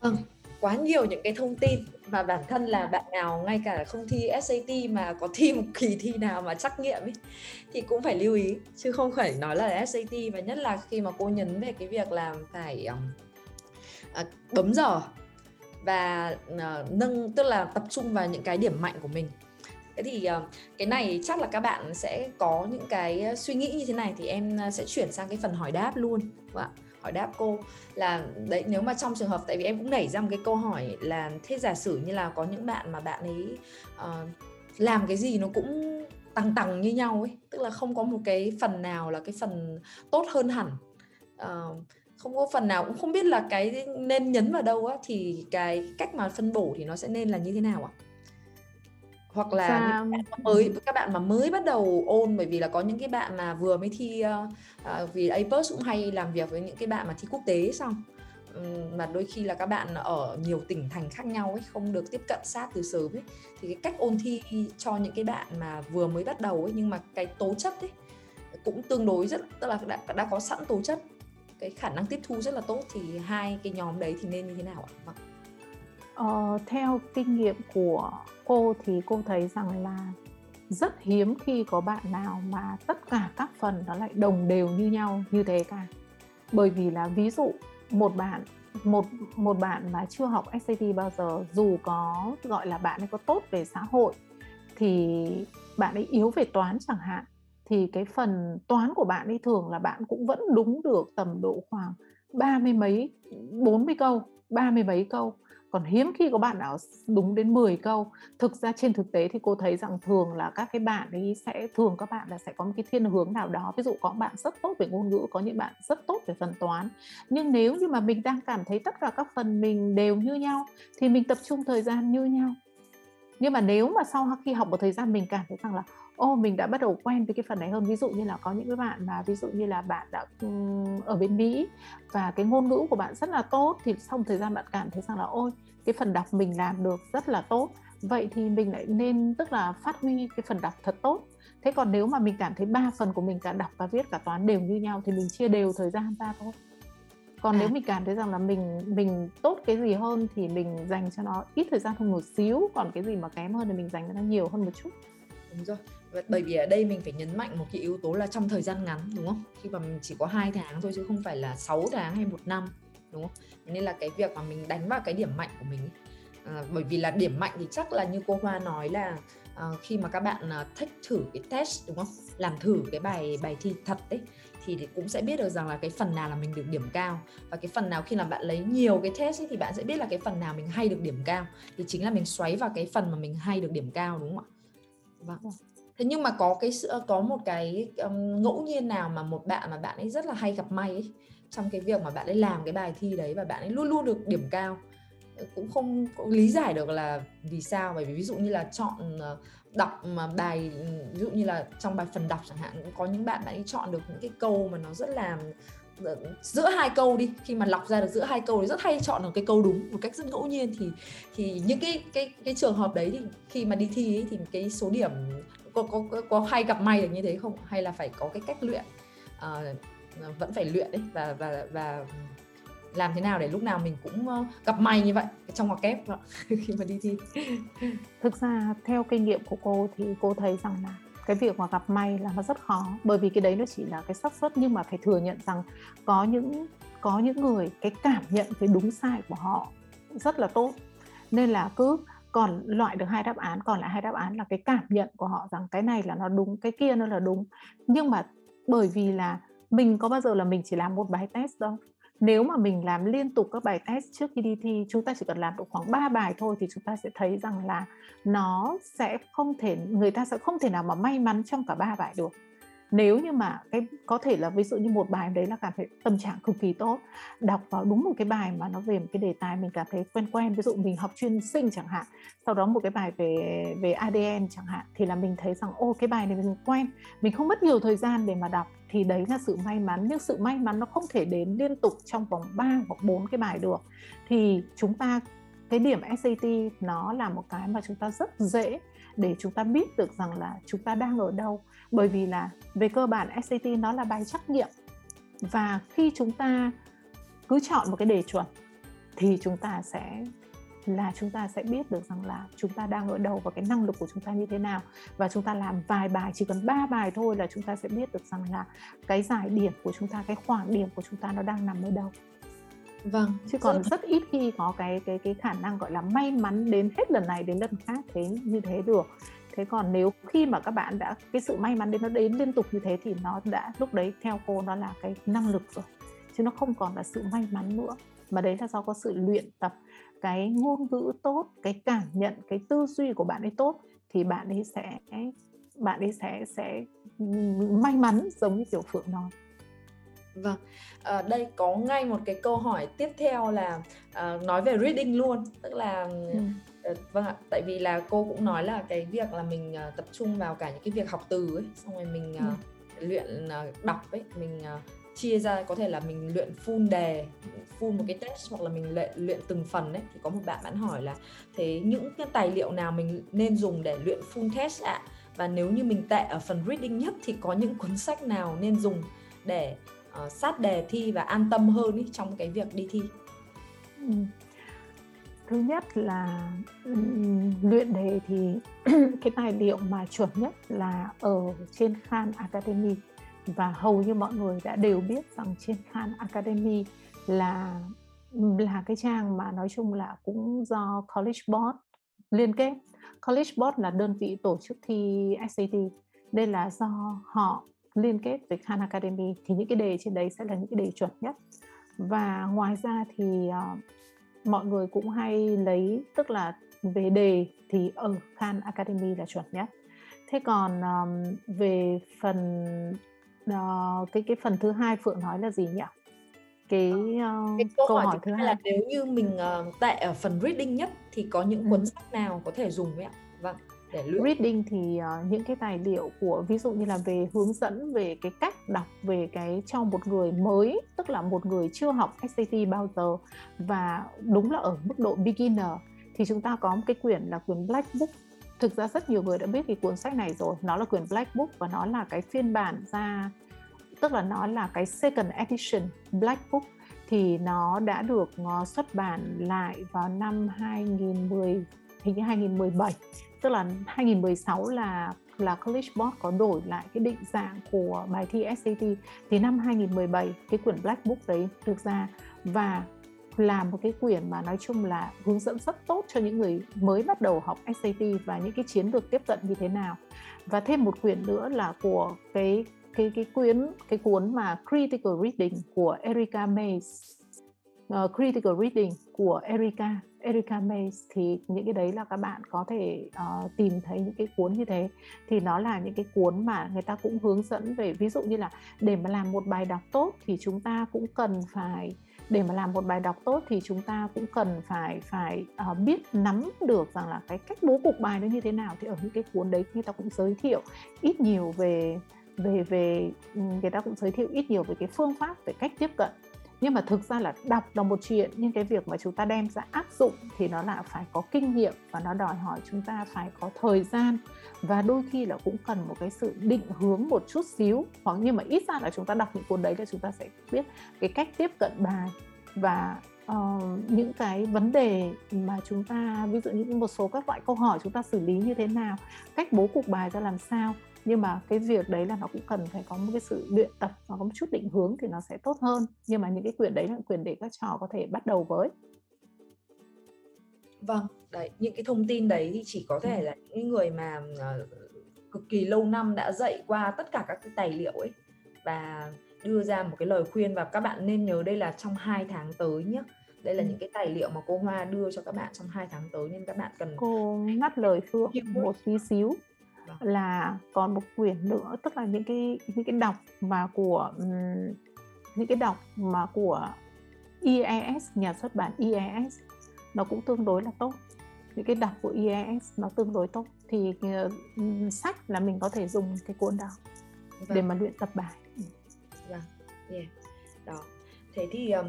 Vâng quá nhiều những cái thông tin. Và bản thân là bạn nào ngay cả không thi SAT mà có thi một kỳ thi nào mà trắc nghiệm ấy thì cũng phải lưu ý. Chứ không phải nói là SAT và nhất là khi mà cô nhấn về cái việc là phải à, bấm giờ và uh, nâng tức là tập trung vào những cái điểm mạnh của mình. Thế thì uh, cái này chắc là các bạn sẽ có những cái ờ, suy nghĩ như thế này thì em sẽ chuyển sang cái phần hỏi đáp luôn. Đúng ạ hỏi đáp cô là đấy nếu mà trong trường hợp tại vì em cũng nảy ra một cái câu hỏi là thế giả sử như là có những bạn mà bạn ấy uh, làm cái gì nó cũng tăng tăng như nhau ấy tức là không có một cái phần nào là cái phần tốt hơn hẳn. Uh, không có phần nào cũng không biết là cái nên nhấn vào đâu á thì cái cách mà phân bổ thì nó sẽ nên là như thế nào ạ hoặc là Sao? những bạn mới các bạn mà mới bắt đầu ôn bởi vì là có những cái bạn mà vừa mới thi uh, vì APUS cũng hay làm việc với những cái bạn mà thi quốc tế xong mà đôi khi là các bạn ở nhiều tỉnh thành khác nhau ấy không được tiếp cận sát từ sớm ấy thì cái cách ôn thi cho những cái bạn mà vừa mới bắt đầu ấy nhưng mà cái tố chất ấy cũng tương đối rất tức là đã, đã có sẵn tố chất cái khả năng tiếp thu rất là tốt thì hai cái nhóm đấy thì nên như thế nào ạ? Vâng. Ờ, theo kinh nghiệm của cô thì cô thấy rằng là rất hiếm khi có bạn nào mà tất cả các phần nó lại đồng đều như nhau như thế cả bởi vì là ví dụ một bạn một một bạn mà chưa học SAT bao giờ dù có gọi là bạn ấy có tốt về xã hội thì bạn ấy yếu về toán chẳng hạn thì cái phần toán của bạn ấy thường là bạn cũng vẫn đúng được tầm độ khoảng ba mươi mấy, bốn mươi câu, ba mươi mấy câu. Còn hiếm khi có bạn nào đúng đến 10 câu. Thực ra trên thực tế thì cô thấy rằng thường là các cái bạn ấy sẽ, thường các bạn là sẽ có một cái thiên hướng nào đó. Ví dụ có bạn rất tốt về ngôn ngữ, có những bạn rất tốt về phần toán. Nhưng nếu như mà mình đang cảm thấy tất cả các phần mình đều như nhau, thì mình tập trung thời gian như nhau nhưng mà nếu mà sau khi học một thời gian mình cảm thấy rằng là, ô, mình đã bắt đầu quen với cái phần này hơn, ví dụ như là có những cái bạn mà, ví dụ như là bạn đã ở bên Mỹ và cái ngôn ngữ của bạn rất là tốt, thì sau một thời gian bạn cảm thấy rằng là, ôi, cái phần đọc mình làm được rất là tốt, vậy thì mình lại nên tức là phát huy cái phần đọc thật tốt. Thế còn nếu mà mình cảm thấy ba phần của mình cả đọc và viết cả toán đều như nhau thì mình chia đều thời gian ra thôi còn à. nếu mình cảm thấy rằng là mình mình tốt cái gì hơn thì mình dành cho nó ít thời gian hơn một xíu còn cái gì mà kém hơn thì mình dành cho nó nhiều hơn một chút. Đúng rồi. Bởi vì ở đây mình phải nhấn mạnh một cái yếu tố là trong thời gian ngắn đúng không? Khi mà mình chỉ có hai tháng thôi chứ không phải là 6 tháng hay một năm đúng không? Nên là cái việc mà mình đánh vào cái điểm mạnh của mình à, bởi vì là điểm mạnh thì chắc là như cô Hoa nói là à, khi mà các bạn à, thích thử cái test đúng không? Làm thử cái bài bài thi thật đấy thì cũng sẽ biết được rằng là cái phần nào là mình được điểm cao. Và cái phần nào khi là bạn lấy nhiều cái test ấy, thì bạn sẽ biết là cái phần nào mình hay được điểm cao. Thì chính là mình xoáy vào cái phần mà mình hay được điểm cao đúng không ạ? Vâng. Thế nhưng mà có cái có một cái um, ngẫu nhiên nào mà một bạn mà bạn ấy rất là hay gặp may ấy trong cái việc mà bạn ấy làm cái bài thi đấy và bạn ấy luôn luôn được điểm cao cũng không, cũng lý giải được là vì sao. Bởi vì ví dụ như là chọn ờ, đọc mà bài ví dụ như là trong bài phần đọc chẳng hạn cũng có những bạn bạn ấy chọn được những cái câu mà nó rất là ờ, giữa hai câu đi. Khi mà lọc ra được giữa hai câu thì rất hay chọn được cái câu đúng một cách rất ngẫu nhiên. Thì thì những cái cái cái trường hợp đấy thì khi mà đi thi ấy, thì cái số điểm có, có có có hay gặp may được như thế không? Hay là phải có cái cách luyện? Uh, vẫn phải luyện đấy và và và làm thế nào để lúc nào mình cũng ờ, gặp may như vậy trong ngoặc kép khi mà đi thi? Thực ra theo kinh nghiệm của cô thì cô thấy rằng là cái việc mà gặp may là nó rất khó, bởi vì cái đấy nó chỉ là cái xác suất nhưng mà phải thừa nhận rằng có những có những người cái cảm nhận về đúng sai của họ rất là tốt. Nên là cứ còn loại được hai đáp án, còn lại hai đáp án là cái cảm nhận của họ rằng cái này là nó đúng, cái kia nó là đúng. Nhưng mà bởi vì là mình có bao giờ là mình chỉ làm một bài test đâu nếu mà mình làm liên tục các bài test trước khi đi thi, chúng ta chỉ cần làm được khoảng 3 bài thôi thì chúng ta sẽ thấy rằng là nó sẽ không thể, người ta sẽ không thể nào mà may mắn trong cả ba bài được nếu như mà cái, có thể là ví dụ như một bài đấy là cảm thấy tâm trạng cực kỳ tốt, đọc vào đúng một cái bài mà nó về một cái đề tài mình cảm thấy quen quen, ví dụ mình học chuyên sinh chẳng hạn, sau đó một cái bài về về ADN chẳng hạn, thì là mình thấy rằng ô cái bài này mình quen. Mình không mất nhiều thời gian để mà đọc, thì đấy là sự may mắn, nhưng sự may mắn nó không thể đến liên tục trong vòng 3 hoặc 4 cái bài được. Thì chúng ta, cái điểm SAT nó là một cái mà chúng ta rất dễ để chúng ta biết được rằng là chúng ta đang ở đâu bởi vì là về cơ bản SAT nó là bài trắc nghiệm và khi chúng ta cứ chọn một cái đề chuẩn thì chúng ta sẽ là chúng ta sẽ biết được rằng là chúng ta đang ở đâu và cái năng lực của chúng ta như thế nào và chúng ta làm vài bài chỉ cần ba bài thôi là chúng ta sẽ biết được rằng là cái giải điểm của chúng ta cái khoảng điểm của chúng ta nó đang nằm ở đâu vâng chứ còn rất ít khi có cái cái cái khả năng gọi là may mắn đến hết lần này đến lần khác thế như thế được. Thế còn nếu khi mà các bạn đã cái sự may mắn đến nó đến liên tục như thế thì nó đã lúc đấy theo cô nó là cái năng lực rồi. Chứ nó không còn là sự may mắn nữa. Mà đấy là do có sự luyện tập cái ngôn ngữ tốt cái cảm nhận cái tư duy của bạn ấy tốt thì bạn ấy sẽ bạn ấy sẽ sẽ may mắn giống như tiểu phượng nói Vâng, à, đây có ngay một cái câu hỏi tiếp theo là à, nói về reading luôn, tức là ừ. à, vâng ạ, tại vì là cô cũng nói là cái việc là mình à, tập trung vào cả những cái việc học từ ấy, xong rồi mình à, ừ. luyện à, đọc ấy, mình à, chia ra có thể là mình luyện full đề, full một cái test hoặc là mình luyện luyện từng phần ấy, thì có một bạn bạn hỏi là thế những cái tài liệu nào mình nên dùng để luyện full test ạ? À? và nếu như mình tệ ở phần reading nhất thì có những cuốn sách nào nên dùng để uh, sát đề thi và an tâm hơn ý, trong cái việc đi thi ừ. thứ nhất là um, luyện đề thì cái tài liệu mà chuẩn nhất là ở trên Khan Academy và hầu như mọi người đã đều biết rằng trên Khan Academy là là cái trang mà nói chung là cũng do College Board liên kết. College Board là đơn vị tổ chức thi SAT. Đây là do họ liên kết với Khan Academy thì những cái đề trên đấy sẽ là những cái đề chuẩn nhất. Và ngoài ra thì uh, mọi người cũng hay lấy tức là về đề thì ở Khan Academy là chuẩn nhất. Thế còn um, về phần uh, cái cái phần thứ hai Phượng nói là gì nhỉ? Cái, uh, cái câu, câu hỏi, hỏi thứ hai là nếu như mình uh, tệ ở phần reading nhất thì có những cuốn ừ. sách nào có thể dùng vậy ạ? Vâng để luyện. Reading thì uh, những cái tài liệu của ví dụ như là về hướng dẫn về cái cách đọc về cái cho một người mới tức là một người chưa học SAT bao giờ và đúng là ở mức độ beginner thì chúng ta có một cái quyển là quyển Black Book. Thực ra rất nhiều người đã biết cái cuốn sách này rồi. Nó là quyển Black Book và nó là cái phiên bản ra tức là nó là cái second edition Black Book. Thì nó đã được ờ, xuất bản lại vào năm 2010 hình như 2017 tức là 2016 là là College Board có đổi lại cái định dạng của bài thi SAT thì năm 2017 cái quyển Black Book đấy được ra và là một cái quyển mà nói chung là hướng dẫn rất tốt cho những người mới bắt đầu học SAT và những cái chiến lược tiếp cận như thế nào. Và thêm một quyển nữa là của cái cái cái quyển cái cuốn mà Critical Reading của Erica Mays uh, Critical Reading của Erica Erica Mays thì những cái đấy là các bạn có thể uh, tìm thấy những cái cuốn như thế. Thì nó là những cái cuốn mà người ta cũng hướng dẫn về ví dụ như là để mà làm một bài đọc tốt thì chúng ta cũng cần phải để mà làm một bài đọc tốt thì chúng ta cũng cần phải phải uh, biết nắm được rằng là cái cách bố cục bài nó như thế nào. Thì ở những cái cuốn đấy người ta cũng giới thiệu ít nhiều về về về ừ, người ta cũng giới thiệu ít nhiều về cái phương pháp về cách tiếp cận nhưng mà thực ra là đọc là một chuyện nhưng cái việc mà chúng ta đem ra áp dụng thì nó là phải có kinh nghiệm và nó đòi hỏi chúng ta phải có thời gian. Và đôi khi là cũng cần một cái sự định hướng một chút xíu. Hoặc nhưng mà ít ra là chúng ta đọc những cuốn đấy là chúng ta sẽ biết cái cách tiếp cận bài. Và uh, những cái vấn đề mà chúng ta ví dụ như một số các loại câu hỏi chúng ta xử lý như thế nào cách bố cục bài ra làm sao nhưng mà cái việc đấy là nó cũng cần phải có một cái sự luyện tập và có một chút định hướng thì nó sẽ tốt hơn. Nhưng mà những cái quyền đấy là quyền để các trò có thể bắt đầu với. Vâng đấy những cái thông tin đấy thì chỉ có thể là những người mà uh, cực kỳ lâu năm đã dạy qua tất cả các cái tài liệu ấy và đưa ra một cái lời khuyên. Và các bạn nên nhớ đây là trong hai tháng tới nhé đây là những cái tài liệu mà cô Hoa đưa cho các bạn trong hai tháng tới nên các bạn cần cô ngắt lời Phương một tí xíu. Là còn một quyển nữa tức là những cái những cái đọc mà của um, những cái đọc mà của IES nhà xuất bản IES nó cũng tương đối là tốt những cái đọc của IES nó tương đối tốt thì uh, sách là mình có thể dùng cái cuốn đó vâng. để mà luyện tập bài. Vâng, yeah. đó. Thế thì um,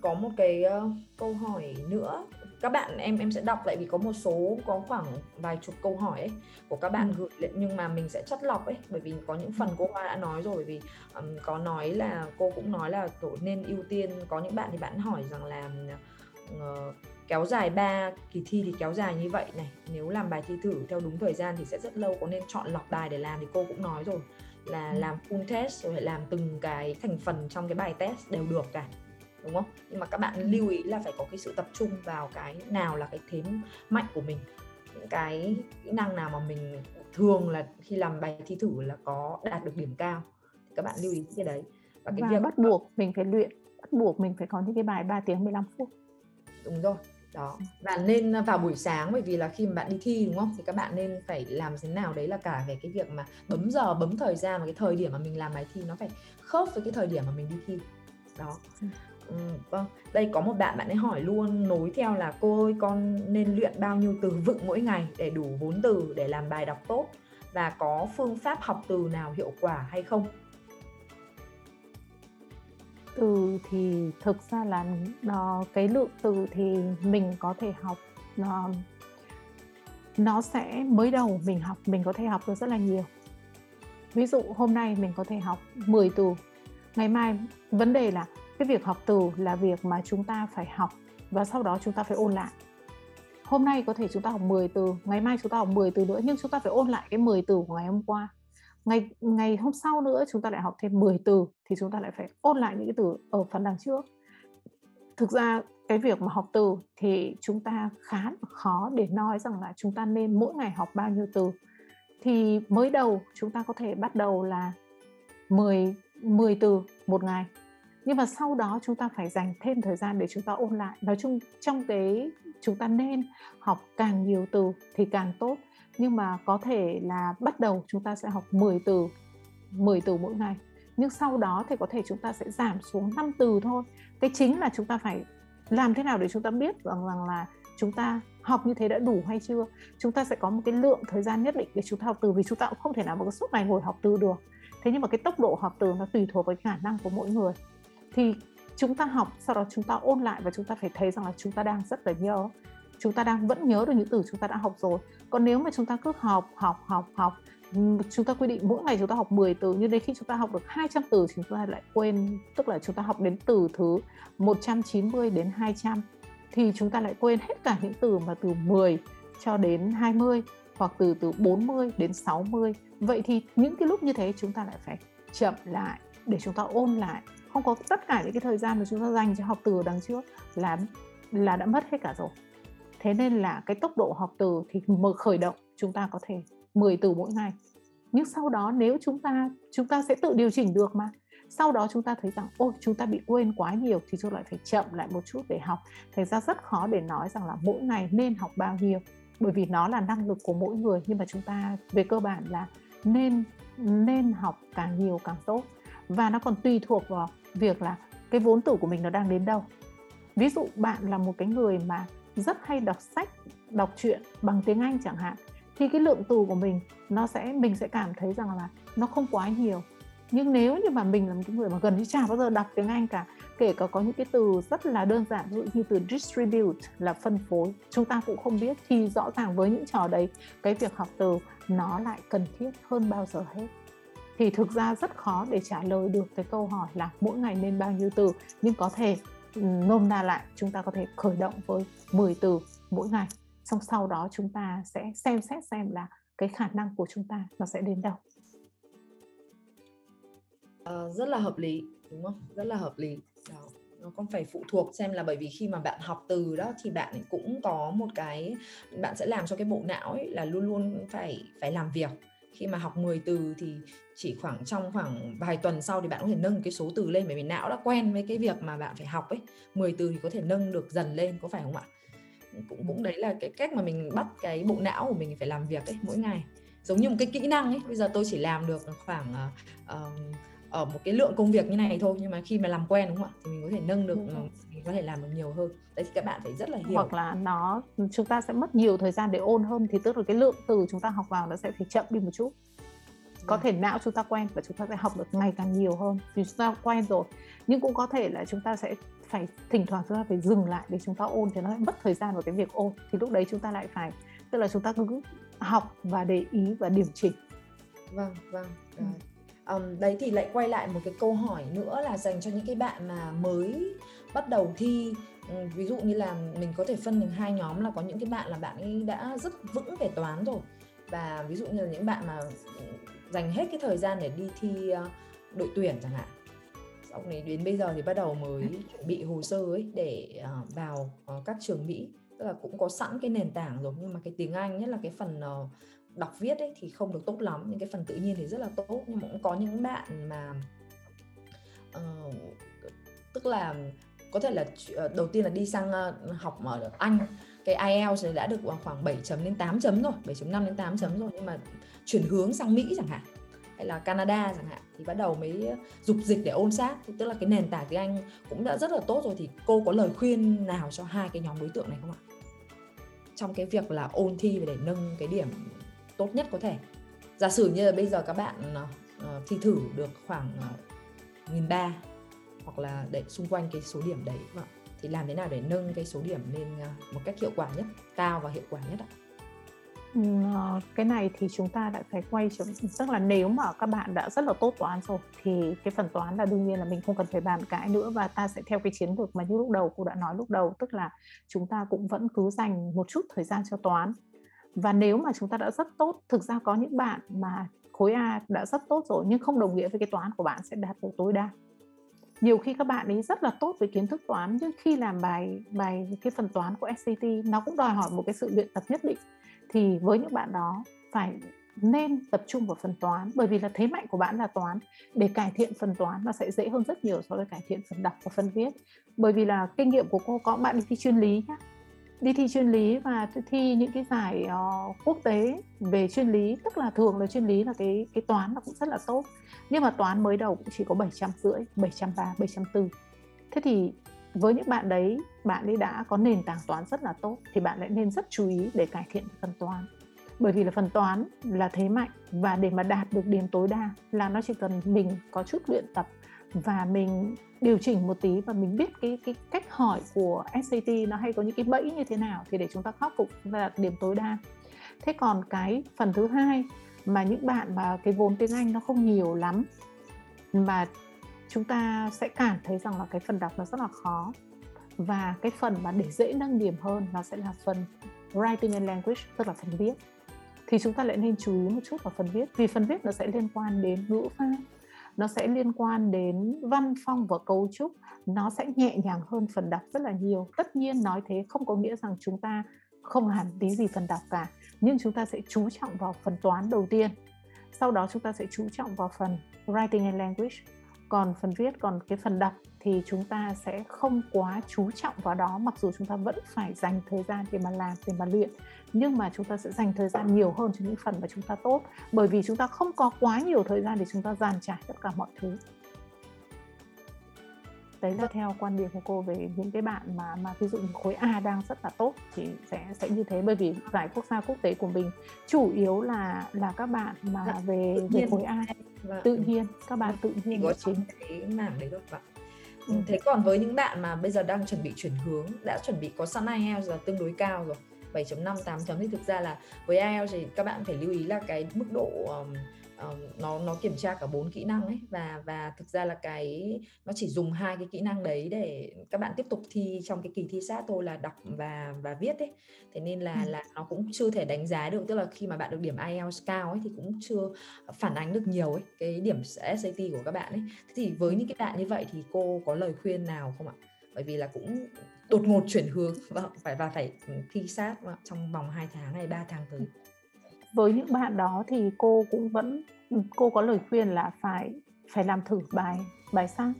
có một cái uh, câu hỏi nữa các bạn em em sẽ đọc lại vì có một số có khoảng vài chục câu hỏi ấy của các bạn ừ. gửi nhưng mà mình sẽ chất lọc ấy bởi vì có những phần cô Hoa đã nói rồi vì um, có nói là cô cũng nói là tổ nên ưu tiên có những bạn thì bạn hỏi rằng là uh, kéo dài 3 kỳ thi thì kéo dài như vậy này nếu làm bài thi thử theo đúng thời gian thì sẽ rất lâu có nên chọn lọc bài để làm thì cô cũng nói rồi là ừ. làm full test rồi làm từng cái thành phần trong cái bài test đều được cả đúng không? Nhưng mà các bạn ừ. lưu ý là phải có cái sự tập trung vào cái nào là cái thế mạnh của mình. Những cái kỹ năng nào mà mình thường là khi làm bài thi thử là có đạt được điểm cao. Thì các bạn lưu ý cái đấy. Và cái và việc bắt buộc mình phải luyện bắt buộc mình phải có những cái bài 3 tiếng 15 phút. Đúng rồi đó. Và nên vào buổi sáng bởi vì là khi mà bạn đi thi đúng không? Thì các bạn nên phải làm thế nào đấy là cả về cái việc mà bấm giờ bấm thời gian và cái thời điểm mà mình làm bài thi nó phải khớp với cái thời điểm mà mình đi thi. Đó ừ. Vâng, đây có một bạn bạn ấy hỏi luôn nối theo là cô ơi con nên luyện bao nhiêu từ vựng mỗi ngày để đủ vốn từ để làm bài đọc tốt và có phương pháp học từ nào hiệu quả hay không? Từ thì thực ra là nó cái lượng từ thì mình có thể học nó nó sẽ mới đầu mình học mình có thể học được rất là nhiều ví dụ hôm nay mình có thể học 10 từ ngày mai vấn đề là cái việc học từ là việc mà chúng ta phải học và sau đó chúng ta phải ôn lại hôm nay có thể chúng ta học 10 từ ngày mai chúng ta học 10 từ nữa nhưng chúng ta phải ôn lại cái 10 từ của ngày hôm qua ngày ngày hôm sau nữa chúng ta lại học thêm 10 từ thì chúng ta lại phải ôn lại những cái từ ở phần đằng trước thực ra cái việc mà học từ thì chúng ta khá khó để nói rằng là chúng ta nên mỗi ngày học bao nhiêu từ thì mới đầu chúng ta có thể bắt đầu là 10 10 từ một ngày nhưng mà sau đó chúng ta phải dành thêm thời gian để chúng ta ôn lại nói chung trong cái chúng ta nên học càng nhiều từ thì càng tốt nhưng mà có thể là bắt đầu chúng ta sẽ học 10 từ 10 từ mỗi ngày nhưng sau đó thì có thể chúng ta sẽ giảm xuống 5 từ thôi cái chính là chúng ta phải làm thế nào để chúng ta biết rằng rằng là chúng ta học như thế đã đủ hay chưa chúng ta sẽ có một cái lượng thời gian nhất định để chúng ta học từ vì chúng ta cũng không thể nào mà suốt ngày ngồi học từ được thế nhưng mà cái tốc độ học từ nó tùy thuộc vào khả năng của mỗi người thì chúng ta học sau đó chúng ta ôn lại và chúng ta phải thấy rằng là chúng ta đang rất là nhớ chúng ta đang vẫn nhớ được những từ chúng ta đã học rồi còn nếu mà chúng ta cứ học học học học chúng ta quy định mỗi ngày chúng ta học 10 từ nhưng đến khi chúng ta học được 200 từ thì chúng ta lại quên tức là chúng ta học đến từ thứ 190 đến 200 thì chúng ta lại quên hết cả những từ mà từ 10 cho đến 20 hoặc từ từ 40 đến 60 vậy thì những cái lúc như thế chúng ta lại phải chậm lại để chúng ta ôn lại không có tất cả những cái thời gian mà chúng ta dành cho học từ đằng trước là là đã mất hết cả rồi. Thế nên là cái tốc độ học từ thì mở khởi động chúng ta có thể 10 từ mỗi ngày. Nhưng sau đó nếu chúng ta chúng ta sẽ tự điều chỉnh được mà. Sau đó chúng ta thấy rằng, ôi, chúng ta bị quên quá nhiều thì chúng lại phải chậm lại một chút để học. Thành ra rất khó để nói rằng là mỗi ngày nên học bao nhiêu. Bởi vì nó là năng lực của mỗi người, nhưng mà chúng ta về cơ bản là nên nên học càng nhiều càng tốt và nó còn tùy thuộc vào việc là cái vốn tử của mình nó đang đến đâu. Ví dụ bạn là một cái người mà rất hay đọc sách, đọc truyện bằng tiếng anh chẳng hạn, thì cái lượng từ của mình nó sẽ, mình sẽ cảm thấy rằng là nó không quá nhiều. Nhưng nếu như mà mình là một cái người mà gần như chả bao giờ đọc tiếng Anh cả, kể cả có những cái từ rất là đơn giản, ví dụ như từ distribute là phân phối, chúng ta cũng không biết, thì rõ ràng với những trò đấy, cái việc học từ nó lại cần thiết hơn bao giờ hết thì thực ra rất khó để trả lời được cái câu hỏi là mỗi ngày nên bao nhiêu từ. Nhưng có thể ừ, nôm na lại chúng ta có thể khởi động với 10 từ mỗi ngày. Xong sau đó chúng ta sẽ xem xét xem là cái khả năng của chúng ta nó sẽ đến đâu. À, rất là hợp lý đúng không? Rất là hợp lý. Đó nó không phải phụ thuộc xem là bởi vì khi mà bạn học từ đó thì bạn cũng có một cái bạn sẽ làm cho cái bộ não ấy là luôn luôn phải phải làm việc khi mà học 10 từ thì chỉ khoảng trong khoảng vài tuần sau thì bạn có thể nâng cái số từ lên bởi vì não đã quen với cái việc mà bạn phải học ấy. 10 từ thì có thể nâng được dần lên có phải không ạ? Cũng cũng đấy là cái cách mà mình bắt cái bộ não của mình phải làm việc ấy mỗi ngày. Giống như một cái kỹ năng ấy bây giờ tôi chỉ làm được khoảng uh, ở một cái lượng công việc như này thôi nhưng mà khi mà làm quen đúng không ạ thì mình có thể nâng được mình có thể làm được nhiều hơn đấy thì các bạn phải rất là hiểu hoặc là nó chúng ta sẽ mất nhiều thời gian để ôn hơn thì tức là cái lượng từ chúng ta học vào nó sẽ phải chậm đi một chút có thể não chúng ta quen và chúng ta sẽ học được ngày càng nhiều hơn vì chúng ta quen rồi nhưng cũng có thể là chúng ta sẽ phải thỉnh thoảng chúng ta phải dừng lại để chúng ta ôn thì nó mất thời gian vào cái việc ôn thì lúc đấy chúng ta lại phải tức là chúng ta cứ học và để ý và điều chỉnh vâng vâng ừ. Um, đấy thì lại quay lại một cái câu hỏi nữa là dành cho những cái bạn mà mới bắt đầu thi. Ví dụ như là mình có thể phân thành hai nhóm là có những cái bạn là bạn ấy đã rất vững về toán rồi. Và ví dụ như là những bạn mà dành hết cái thời gian để đi thi uh, đội tuyển chẳng hạn. Xong này đến bây giờ thì bắt đầu mới chuẩn bị hồ sơ ấy để uh, vào uh, các trường Mỹ. Tức là cũng có sẵn cái nền tảng rồi nhưng mà cái tiếng Anh nhất là cái phần uh, đọc viết ấy thì không được tốt lắm những cái phần tự nhiên thì rất là tốt nhưng mà cũng có những bạn mà uh, tức là có thể là ờ, đầu tiên là đi sang uh, học ở Anh cái IELTS đã được khoảng 7 chấm đến 8 chấm rồi 7.5 đến 8 chấm rồi nhưng mà chuyển hướng sang Mỹ chẳng hạn hay là Canada chẳng hạn thì bắt đầu mới dục dịch để ôn sát. Thì tức là cái nền tảng tiếng Anh cũng đã rất là tốt rồi thì cô có lời khuyên nào cho hai cái nhóm đối tượng này không ạ? Trong cái việc là ôn thi và để nâng cái điểm tốt nhất có thể. Giả sử như là bây giờ các bạn uh, thi thử được khoảng uh, nghìn ba hoặc là để xung quanh cái số điểm đấy vâng, thì làm thế nào để nâng cái số điểm lên uh, một cách hiệu quả nhất cao và hiệu quả nhất ạ? Ừ, cái này thì chúng ta lại phải quay trở tức là nếu mà các bạn đã rất là tốt toán rồi thì cái phần toán là đương nhiên là mình không cần phải bàn cãi nữa và ta sẽ theo cái chiến lược mà như lúc đầu cô đã nói lúc đầu tức là chúng ta cũng vẫn cứ dành một chút thời gian cho toán và nếu mà chúng ta đã rất tốt, thực ra có những bạn mà khối A đã rất tốt rồi nhưng không đồng nghĩa với cái toán của bạn sẽ đạt được tối đa. Nhiều khi các bạn ấy rất là tốt về kiến thức toán nhưng khi làm bài bài, cái phần toán của SAT nó cũng đòi hỏi một cái sự luyện tập nhất định. Thì với những bạn đó, phải nên tập trung vào phần toán, bởi vì là thế mạnh của bạn là toán. Để cải thiện phần toán, nó sẽ dễ hơn rất nhiều so với cải thiện phần đọc và phần viết. Bởi vì là kinh nghiệm của cô có, bạn đi thi chuyên lý nhá đi thi chuyên lý và thi những cái giải uh, quốc tế về chuyên lý tức là thường là chuyên lý là cái cái toán nó cũng rất là tốt. Nhưng mà toán mới đầu cũng chỉ có 750 730 740 thế thì với những bạn đấy bạn ấy đã có nền tảng toán rất là tốt thì bạn lại nên rất chú ý để cải thiện phần toán. Bởi vì là phần toán là thế mạnh và để mà đạt được điểm tối đa là nó chỉ cần mình có chút luyện tập và mình điều chỉnh một tí và mình biết cái cái cách hỏi của SAT nó hay có những cái bẫy như thế nào thì để chúng ta khắc phục và đạt điểm tối đa. Thế còn cái phần thứ hai mà những bạn mà cái vốn tiếng Anh nó không nhiều lắm mà chúng ta sẽ cảm thấy rằng là cái phần đọc nó rất là khó và cái phần mà để dễ nâng điểm hơn nó sẽ là phần writing and language, tức là phần viết thì chúng ta lại nên chú ý một chút vào phần viết, vì phần viết nó sẽ liên quan đến ngữ pháp nó sẽ liên quan đến văn phong và cấu trúc. Nó sẽ nhẹ nhàng hơn phần đọc rất là nhiều. Tất nhiên nói thế không có nghĩa rằng chúng ta không làm tí gì phần đọc cả, nhưng chúng ta sẽ chú trọng vào phần toán đầu tiên. Sau đó chúng ta sẽ chú trọng vào phần writing and language, còn phần viết, còn cái phần đọc thì chúng ta sẽ không quá chú trọng vào đó mặc dù chúng ta vẫn phải dành thời gian để mà làm để mà luyện nhưng mà chúng ta sẽ dành thời gian nhiều hơn cho những phần mà chúng ta tốt bởi vì chúng ta không có quá nhiều thời gian để chúng ta dàn trải tất cả mọi thứ. Đấy là theo quan điểm của cô về những cái bạn mà mà ví dụ khối A đang rất là tốt thì sẽ sẽ như thế bởi vì giải quốc gia quốc tế của mình chủ yếu là là các bạn mà dạ, về về khối A. vâng. tự nhiên các bạn tự nhiên có chính. cái mảng đấy được bạn ừ. thế còn với những bạn mà bây giờ đang chuẩn bị chuyển hướng đã chuẩn bị có sẵn IELTS là tương đối cao rồi 7.5 8 chấm thì thực ra là với IELTS thì các bạn phải lưu ý là cái mức độ um, uh, nó nó kiểm tra cả bốn kỹ năng ấy. Và và thực ra là cái nó chỉ dùng hai cái kỹ năng đấy để các bạn tiếp tục thi trong cái kỳ thi sát thôi là đọc và và viết ấy. Thế nên là ừ. là nó cũng chưa thể đánh giá được tức là khi mà bạn được điểm IELTS cao ấy thì cũng chưa phản ánh được nhiều ấy cái điểm SAT của các bạn ấy. Thế thì với những cái bạn như vậy thì cô có lời khuyên nào không ạ? Bởi vì là cũng đột ngột chuyển hướng và phải và phải thi sát trong vòng 2 tháng hay 3 tháng tới với những bạn đó thì cô cũng vẫn ừ, cô có lời khuyên là phải phải làm thử bài bài sang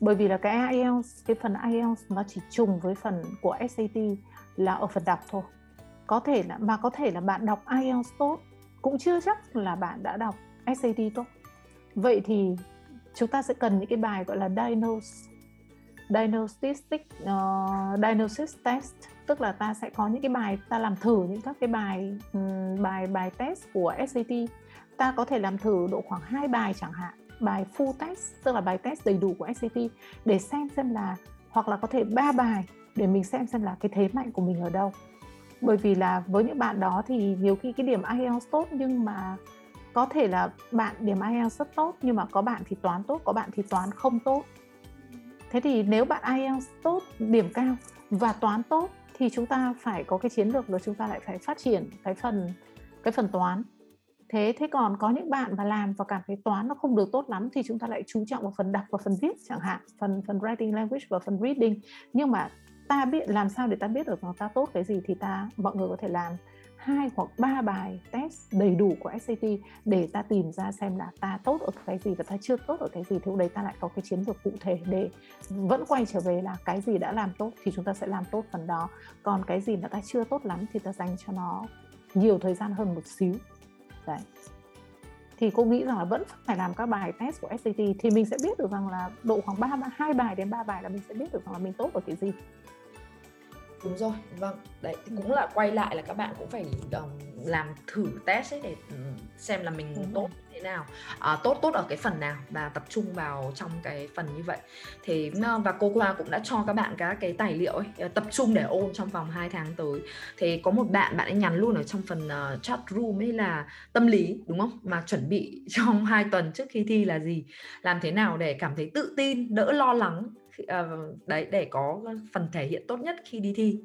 bởi vì là cái IELTS cái phần IELTS nó chỉ trùng với phần của SAT là ở phần đọc thôi. Có thể là mà có thể là bạn đọc IELTS tốt cũng chưa chắc là bạn đã đọc SAT tốt. Vậy thì chúng ta sẽ cần những cái bài gọi là diagnosis diagnostic uh, diagnosis test tức là ta sẽ có những cái bài ta làm thử những các cái bài um, bài bài test của SAT ta có thể làm thử độ khoảng hai bài chẳng hạn bài full test tức là bài test đầy đủ của SAT để xem xem là hoặc là có thể ba bài để mình xem xem là cái thế mạnh của mình ở đâu. Bởi vì là với những bạn đó thì nhiều khi cái điểm IELTS tốt nhưng mà có thể là bạn điểm IELTS rất tốt nhưng mà có bạn thì toán tốt có bạn thì toán không tốt. Thế thì nếu bạn IELTS tốt điểm cao và toán tốt thì chúng ta phải có cái chiến lược là chúng ta lại phải phát triển cái phần cái phần toán. Thế thế còn có những bạn mà làm và cảm thấy toán nó không được tốt lắm thì chúng ta lại chú trọng vào phần đọc và phần viết chẳng hạn, phần phần writing language và phần reading. Nhưng mà ta biết làm sao để ta biết được rằng ta tốt cái gì thì ta, mọi người có thể làm hai hoặc ba bài test đầy đủ của SAT để ta tìm ra xem là ta tốt ở cái gì và ta chưa tốt ở cái gì, thì lúc đấy ta lại có cái chiến lược cụ thể để vẫn quay trở về là cái gì đã làm tốt thì chúng ta sẽ làm tốt phần đó. Còn cái gì mà ta chưa tốt lắm thì ta dành cho nó nhiều thời gian hơn một xíu. Đấy. Thì cô nghĩ rằng là vẫn phải làm các bài test của SAT thì mình sẽ biết được rằng là độ khoảng ba, hai bài đến ba bài là mình sẽ biết được rằng là mình tốt ở cái gì đúng rồi vâng. Đấy cũng là quay lại là các bạn cũng phải um, làm thử test ấy để ừ, xem là mình tốt thế nào à, tốt tốt ở cái phần nào và tập trung vào trong cái phần như vậy. Thì và cô Hoa cũng đã cho các bạn các cái tài liệu ấy ờ, tập trung để ôn trong vòng 2 tháng tới. Thì có một bạn bạn ấy nhắn luôn ở trong phần uh, chat room ấy là tâm lý đúng không? Mà chuẩn bị trong 2 tuần trước khi thi là gì? Làm thế nào để cảm thấy tự tin đỡ lo lắng uh, đấy để có phần thể hiện tốt nhất khi đi thi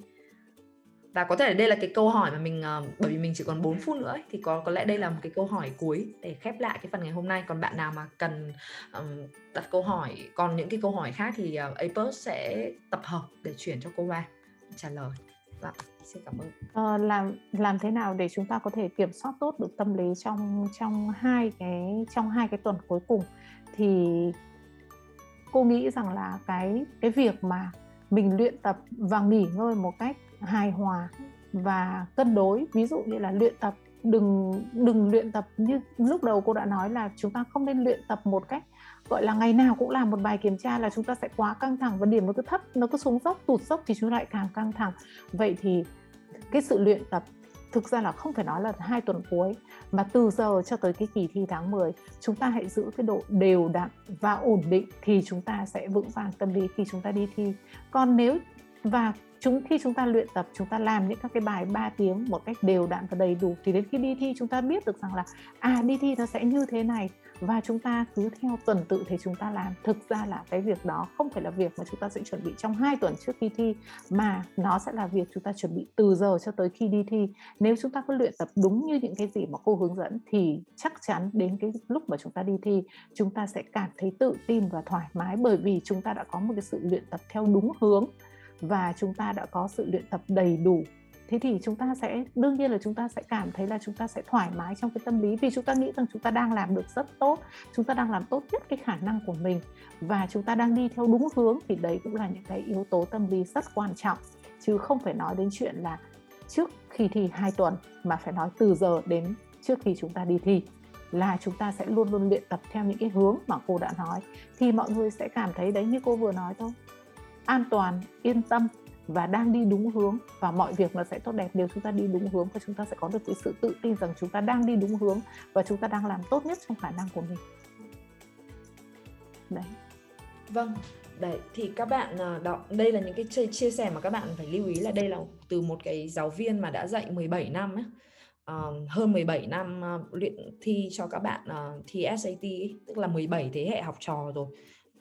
và có thể đây là cái câu hỏi mà mình uh, bởi vì mình chỉ còn 4 phút nữa ấy, thì có có lẽ đây là một cái câu hỏi cuối để khép lại cái phần ngày hôm nay. Còn bạn nào mà cần um, đặt câu hỏi còn những cái câu hỏi khác thì uh, Apers sẽ tập hợp để chuyển cho cô Hoa trả lời. Vâng, xin cảm ơn. À, làm làm thế nào để chúng ta có thể kiểm soát tốt được tâm lý trong trong hai cái trong hai cái tuần cuối cùng? Thì cô nghĩ rằng là cái cái việc mà mình luyện tập và nghỉ ngơi một cách hài hòa và cân đối. Ví dụ như là luyện tập, đừng đừng luyện tập như lúc đầu cô đã nói là chúng ta không nên luyện tập một cách, gọi là, ngày nào cũng làm một bài kiểm tra là chúng ta sẽ quá căng thẳng và điểm nó cứ thấp, nó cứ xuống dốc, tụt dốc thì chúng ta lại càng căng thẳng. Vậy thì cái sự luyện tập thực ra là không phải nói là hai tuần cuối, mà từ giờ cho tới cái kỳ thi tháng 10 chúng ta hãy giữ cái độ đều đặn và ổn định thì chúng ta sẽ vững vàng tâm lý khi chúng ta đi thi. Còn nếu và chúng khi chúng ta luyện tập chúng ta làm những các cái bài 3 tiếng một cách đều đặn và đầy đủ thì đến khi đi thi chúng ta biết được rằng là à đi thi nó sẽ như thế này và chúng ta cứ theo tuần tự thì chúng ta làm thực ra là cái việc đó không phải là việc mà chúng ta sẽ chuẩn bị trong 2 tuần trước khi thi mà nó sẽ là việc chúng ta chuẩn bị từ giờ cho tới khi đi thi nếu chúng ta có luyện tập đúng như những cái gì mà cô hướng dẫn thì chắc chắn đến cái lúc mà chúng ta đi thi chúng ta sẽ cảm thấy tự tin và thoải mái bởi vì chúng ta đã có một cái sự luyện tập theo đúng hướng và chúng ta đã có sự luyện tập đầy đủ thế thì chúng ta sẽ đương nhiên là chúng ta sẽ cảm thấy là chúng ta sẽ thoải mái trong cái tâm lý vì chúng ta nghĩ rằng chúng ta đang làm được rất tốt chúng ta đang làm tốt nhất cái khả năng của mình và chúng ta đang đi theo đúng hướng thì đấy cũng là những cái yếu tố tâm lý rất quan trọng chứ không phải nói đến chuyện là trước khi thi 2 tuần mà phải nói từ giờ đến trước khi chúng ta đi thi là chúng ta sẽ luôn luôn luyện tập theo những cái hướng mà cô đã nói thì mọi người sẽ cảm thấy đấy như cô vừa nói thôi an toàn yên tâm và đang đi đúng hướng và mọi việc nó sẽ tốt đẹp. Nếu chúng ta đi đúng hướng và chúng ta sẽ có được cái sự tự tin rằng chúng ta đang đi đúng hướng và chúng ta đang làm tốt nhất trong khả năng của mình. Đấy. Vâng đấy thì các bạn à, đó đây là những cái chia sẻ mà các bạn phải lưu ý là đây là từ một cái giáo viên mà đã dạy 17 năm ấy. Uh, hơn 17 năm uh, luyện thi cho các bạn uh, thi SAT ấy, tức là 17 thế hệ học trò rồi.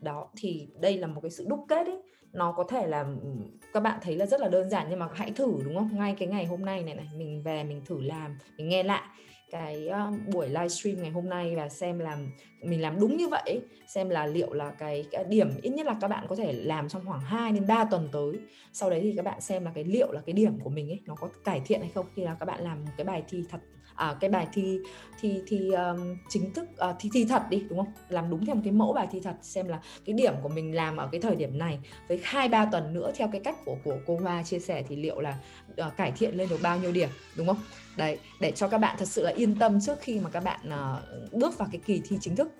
Đó thì đây là một cái sự đúc kết ấy nó có thể là ừ, các bạn thấy là rất là đơn giản nhưng mà hãy thử đúng không? Ngay cái ngày hôm nay này này mình về mình thử làm mình nghe lại cái uh, buổi livestream ngày hôm nay và xem làm mình làm đúng như vậy xem là liệu là cái, cái điểm ít nhất là các bạn có thể làm trong khoảng 2 đến 3 tuần tới. Sau đấy thì các bạn xem là cái liệu là cái điểm của mình ấy nó có cải thiện hay không khi là các bạn làm một cái bài thi thật à, cái bài thi thi thi um, chính thức uh, thi thi thật đi đúng không? Làm đúng theo một cái mẫu bài thi thật xem là cái điểm của mình làm ở cái thời điểm này. Với hai ba tuần nữa theo cái cách của của cô Hoa chia sẻ thì liệu là uh, cải thiện lên được bao nhiêu điểm đúng không? Đấy để cho các bạn thật sự là yên tâm trước khi mà các bạn uh, bước vào cái kỳ thi chính thức.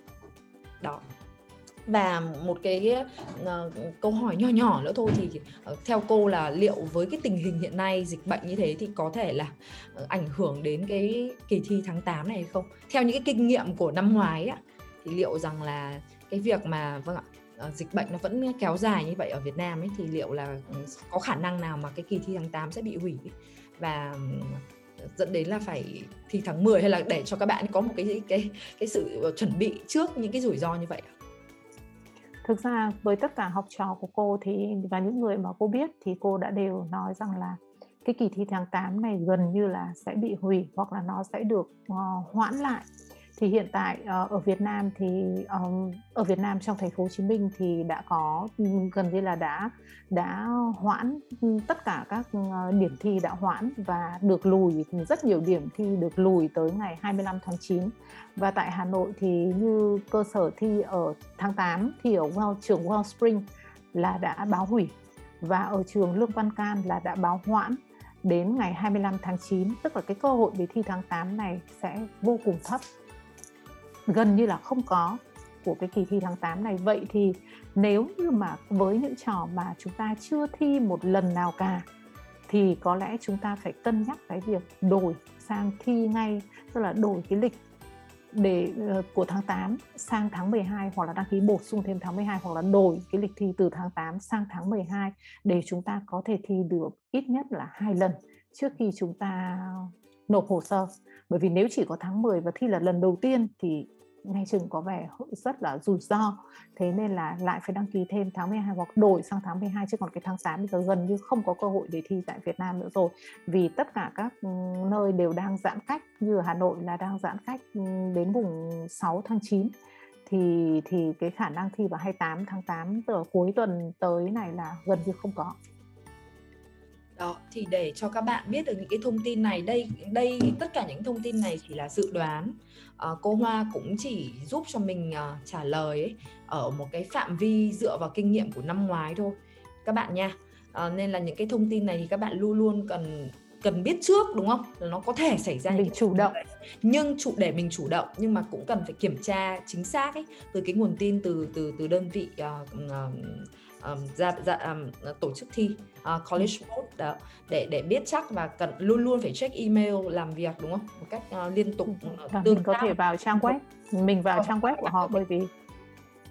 Đó và một cái uh, câu hỏi nhỏ nhỏ nữa thôi thì uh, theo cô là liệu với cái tình hình hiện nay dịch bệnh như thế thì có thể là uh, ảnh hưởng đến cái kỳ thi tháng 8 này hay không? Theo những cái kinh nghiệm của năm ngoái á thì liệu rằng là cái việc mà vâng ạ dịch bệnh nó vẫn kéo dài như vậy ở Việt Nam ấy thì liệu là ừ, có khả năng nào mà cái kỳ thi tháng 8 sẽ bị hủy và ừ, dẫn đến là phải thi tháng 10 hay là để cho các bạn có một cái cái cái sự chuẩn bị trước những cái rủi ro như vậy ạ? Thực ra với tất cả học trò của cô thì và những người mà cô biết thì cô đã đều nói rằng là cái kỳ thi tháng 8 này gần như là sẽ bị hủy hoặc là nó sẽ được uh, hoãn lại thì hiện tại ờ, ở Việt Nam thì ở Việt Nam trong thành phố Hồ Chí Minh thì đã có gần như là đã đã hoãn tất cả các ờ, điểm thi đã hoãn và được lùi rất nhiều điểm thi được lùi tới ngày 25 tháng 9 và tại Hà Nội thì như cơ sở thi ở tháng 8 thì ở well, trường Wellspring là đã báo hủy và ở trường Lương Văn Can là đã báo hoãn đến ngày 25 tháng 9 tức là cái cơ hội để thi tháng 8 này sẽ vô cùng thấp gần như là không có của cái kỳ thi tháng 8 này vậy thì nếu như mà với những trò mà chúng ta chưa thi một lần nào cả thì có lẽ chúng ta phải cân nhắc cái việc đổi sang thi ngay tức là đổi cái lịch để uh, của tháng 8 sang tháng 12 hoặc là đăng ký bổ sung thêm tháng 12 hoặc là đổi cái lịch thi từ tháng 8 sang tháng 12 để chúng ta có thể thi được ít nhất là hai lần trước khi chúng ta nộp hồ sơ. Bởi vì nếu chỉ có tháng 10 và thi là lần đầu tiên thì nghe chừng có vẻ rất là rủi ro. Thế nên là lại phải đăng ký thêm tháng 12 hoặc đổi sang tháng 12 chứ còn cái tháng 8 bây giờ gần như không có cơ hội để thi tại Việt Nam nữa rồi. Vì tất cả các ừ, nơi đều đang giãn cách, như ở Hà Nội là đang giãn cách ừ, đến mùng 6 tháng 9 thì thì cái khả năng thi vào 28 tháng 8 từ cuối tuần tới này là gần như không có đó thì để cho các bạn biết được những cái thông tin này đây đây tất cả những thông tin này chỉ là dự đoán. À, cô Hoa cũng chỉ giúp cho mình uh, trả lời ấy, ở một cái phạm vi dựa vào kinh nghiệm của năm ngoái thôi. Các bạn nha à, nên là những cái thông tin này thì các bạn luôn luôn cần cần biết trước đúng không? Là nó có thể xảy ra mình chủ động. nhưng chủ để mình chủ động nhưng mà cũng cần phải kiểm tra chính xác ấy từ cái nguồn tin từ từ từ đơn vị uh, uh, um, ra ra um, tổ chức thi uh, college board đó, để để biết chắc và cần luôn luôn phải check email làm việc đúng không? Một cách uh, liên tục uh, mình có thể vào trang web. Mình vào trang web của họ bởi vì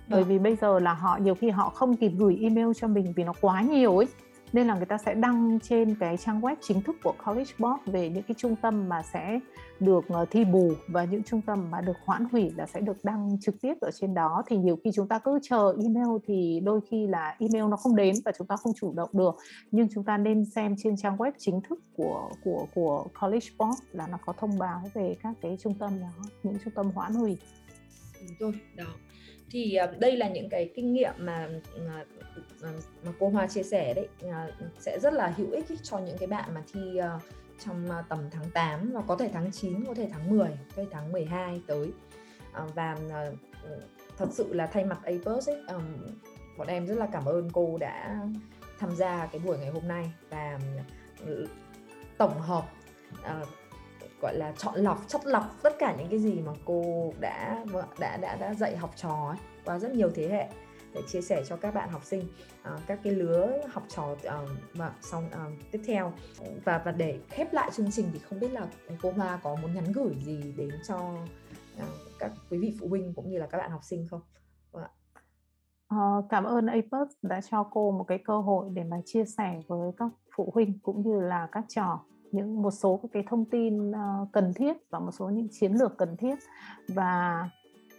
bởi vì bây giờ là họ nhiều khi họ không kịp gửi email cho mình vì nó quá nhiều ấy nên là người ta sẽ đăng trên cái trang web chính thức của College Board về những cái trung tâm mà sẽ được ờ, thi bù và những trung tâm mà được hoãn hủy là sẽ được đăng trực tiếp ở trên đó. Thì nhiều khi chúng ta cứ chờ email thì đôi khi là email nó không đến và chúng ta không chủ động được. Nhưng chúng ta nên xem trên trang web chính thức của của của College Board là nó có thông báo về các cái trung tâm đó, những trung tâm hoãn hủy. Rồi, đó thì ờ, đây là những cái kinh nghiệm mà ờ, ờ, mà cô Hoa chia sẻ đấy. Sẽ rất là hữu ích cho những cái bạn mà thi trong tầm tháng 8 và có thể tháng 9, có thể tháng 10, có thể tháng 12 tới. Và thật sự là thay mặt APUS ấy bọn em rất là cảm ơn cô đã tham gia cái buổi ngày hôm nay và ừ, tổng hợp gọi là chọn lọc chất lọc tất cả những cái gì mà cô đã đã đã đã dạy học trò ấy, qua rất nhiều thế hệ để chia sẻ cho các bạn học sinh uh, các cái lứa học trò uh, mà xong uh, tiếp theo. Và và để khép lại chương trình thì không biết là cô Hoa có muốn nhắn gửi gì đến cho uh, các quý vị phụ huynh cũng như là các bạn học sinh không? Uh, cảm ơn APUS đã cho cô một cái cơ hội để mà chia sẻ với các phụ huynh cũng như là các trò những một số cái thông tin uh, cần thiết và một số những chiến lược cần thiết. Và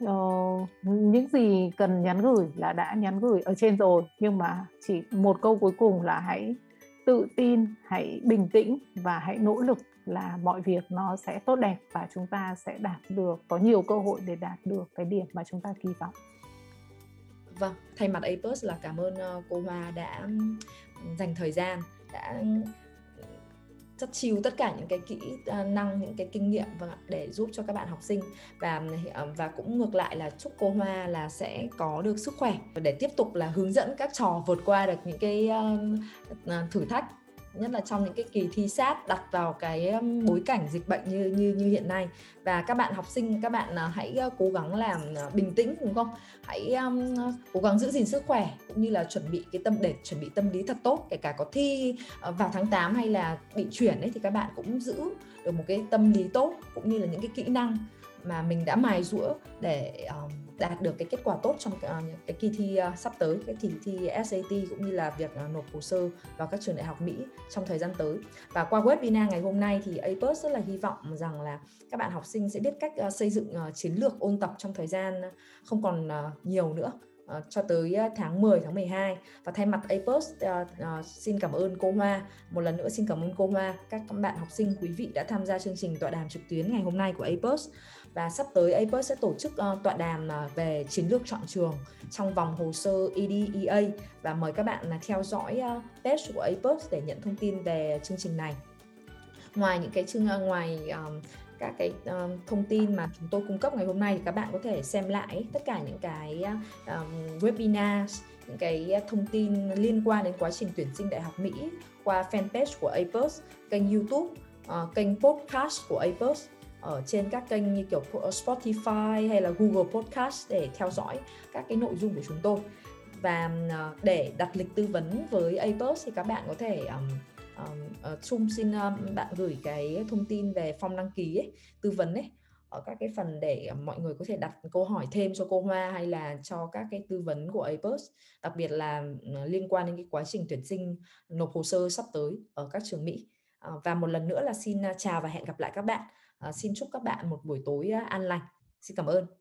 uh, những gì cần nhắn gửi là đã nhắn gửi ở trên rồi nhưng mà chỉ một câu cuối cùng là hãy tự tin hãy bình tĩnh và hãy nỗ lực là mọi việc nó sẽ tốt đẹp và chúng ta sẽ đạt được có nhiều cơ hội để đạt được cái điểm mà chúng ta kỳ vọng. Vâng thay mặt Apus là cảm ơn ờ, cô Hoa đã dành thời gian đã chất chiêu tất cả những cái kỹ à, năng những cái kinh nghiệm vâng để giúp cho các bạn học sinh. Và và cũng ngược lại là chúc cô Hoa là sẽ có được sức khỏe. Để tiếp tục là hướng dẫn các trò vượt qua được những cái uh, thử thách nhất là trong những cái kỳ thi sát đặt vào cái bối cảnh dịch bệnh như như như hiện nay. Và các bạn học sinh các bạn à, hãy cố gắng làm à, bình tĩnh đúng không? Hãy um, cố gắng giữ gìn sức khỏe cũng như là chuẩn bị cái tâm để chuẩn bị tâm lý thật tốt kể cả có thi ờ, vào tháng 8 hay là bị chuyển ấy thì các bạn cũng giữ được một cái tâm lý tốt cũng như là những cái kỹ năng mà mình đã mài rũa để um, đạt được cái kết quả tốt trong cái, uh, cái kỳ thi uh, sắp tới cái kỳ thi SAT cũng như là việc uh, nộp hồ sơ vào các trường đại học Mỹ trong thời gian tới. Và qua webinar ngày hôm nay thì APUS rất là hy vọng rằng là các bạn học sinh sẽ biết cách uh, xây dựng uh, chiến lược ôn tập trong thời gian không còn uh, nhiều nữa Uh, cho tới tháng 10 tháng 12 và thay mặt APUS uh, uh, xin cảm ơn cô Hoa. Một lần nữa xin cảm ơn cô Hoa. Các bạn học sinh quý vị đã tham gia chương trình tọa đàm trực tuyến ngày hôm nay của APUS và sắp tới APUS sẽ tổ chức uh, tọa đàm uh, về chiến lược chọn trường trong vòng hồ sơ EDEA và mời các bạn uh, theo dõi ờ, uh, page của APUS để nhận thông tin về chương trình này. Ngoài những cái chương uh, ngoài um, các cái um, thông tin mà chúng tôi cung cấp ngày hôm nay thì các bạn có thể xem lại tất cả những cái um, webinar những cái thông tin liên quan đến quá trình tuyển sinh đại học Mỹ qua fanpage của APUS, kênh YouTube, uh, kênh podcast của APUS ở trên các kênh như kiểu ờ, Spotify hay là Google Podcast để theo dõi các cái nội dung của chúng tôi. Và ờ, để đặt lịch tư vấn với Apos thì các bạn có thể um, uh, uh, xin um, bạn gửi cái thông tin về form đăng ký ấy, tư vấn ấy. Ở các cái phần để ờ, mọi người có thể đặt câu hỏi thêm cho cô Hoa hay là cho các cái tư vấn của Apos đặc biệt là ừ, liên quan đến cái quá trình tuyển sinh nộp hồ sơ sắp tới ở các trường Mỹ. Và một lần nữa là xin chào và hẹn gặp lại các bạn. Ờ, xin chúc các bạn một buổi tối ờ, an lành. Xin cảm ơn.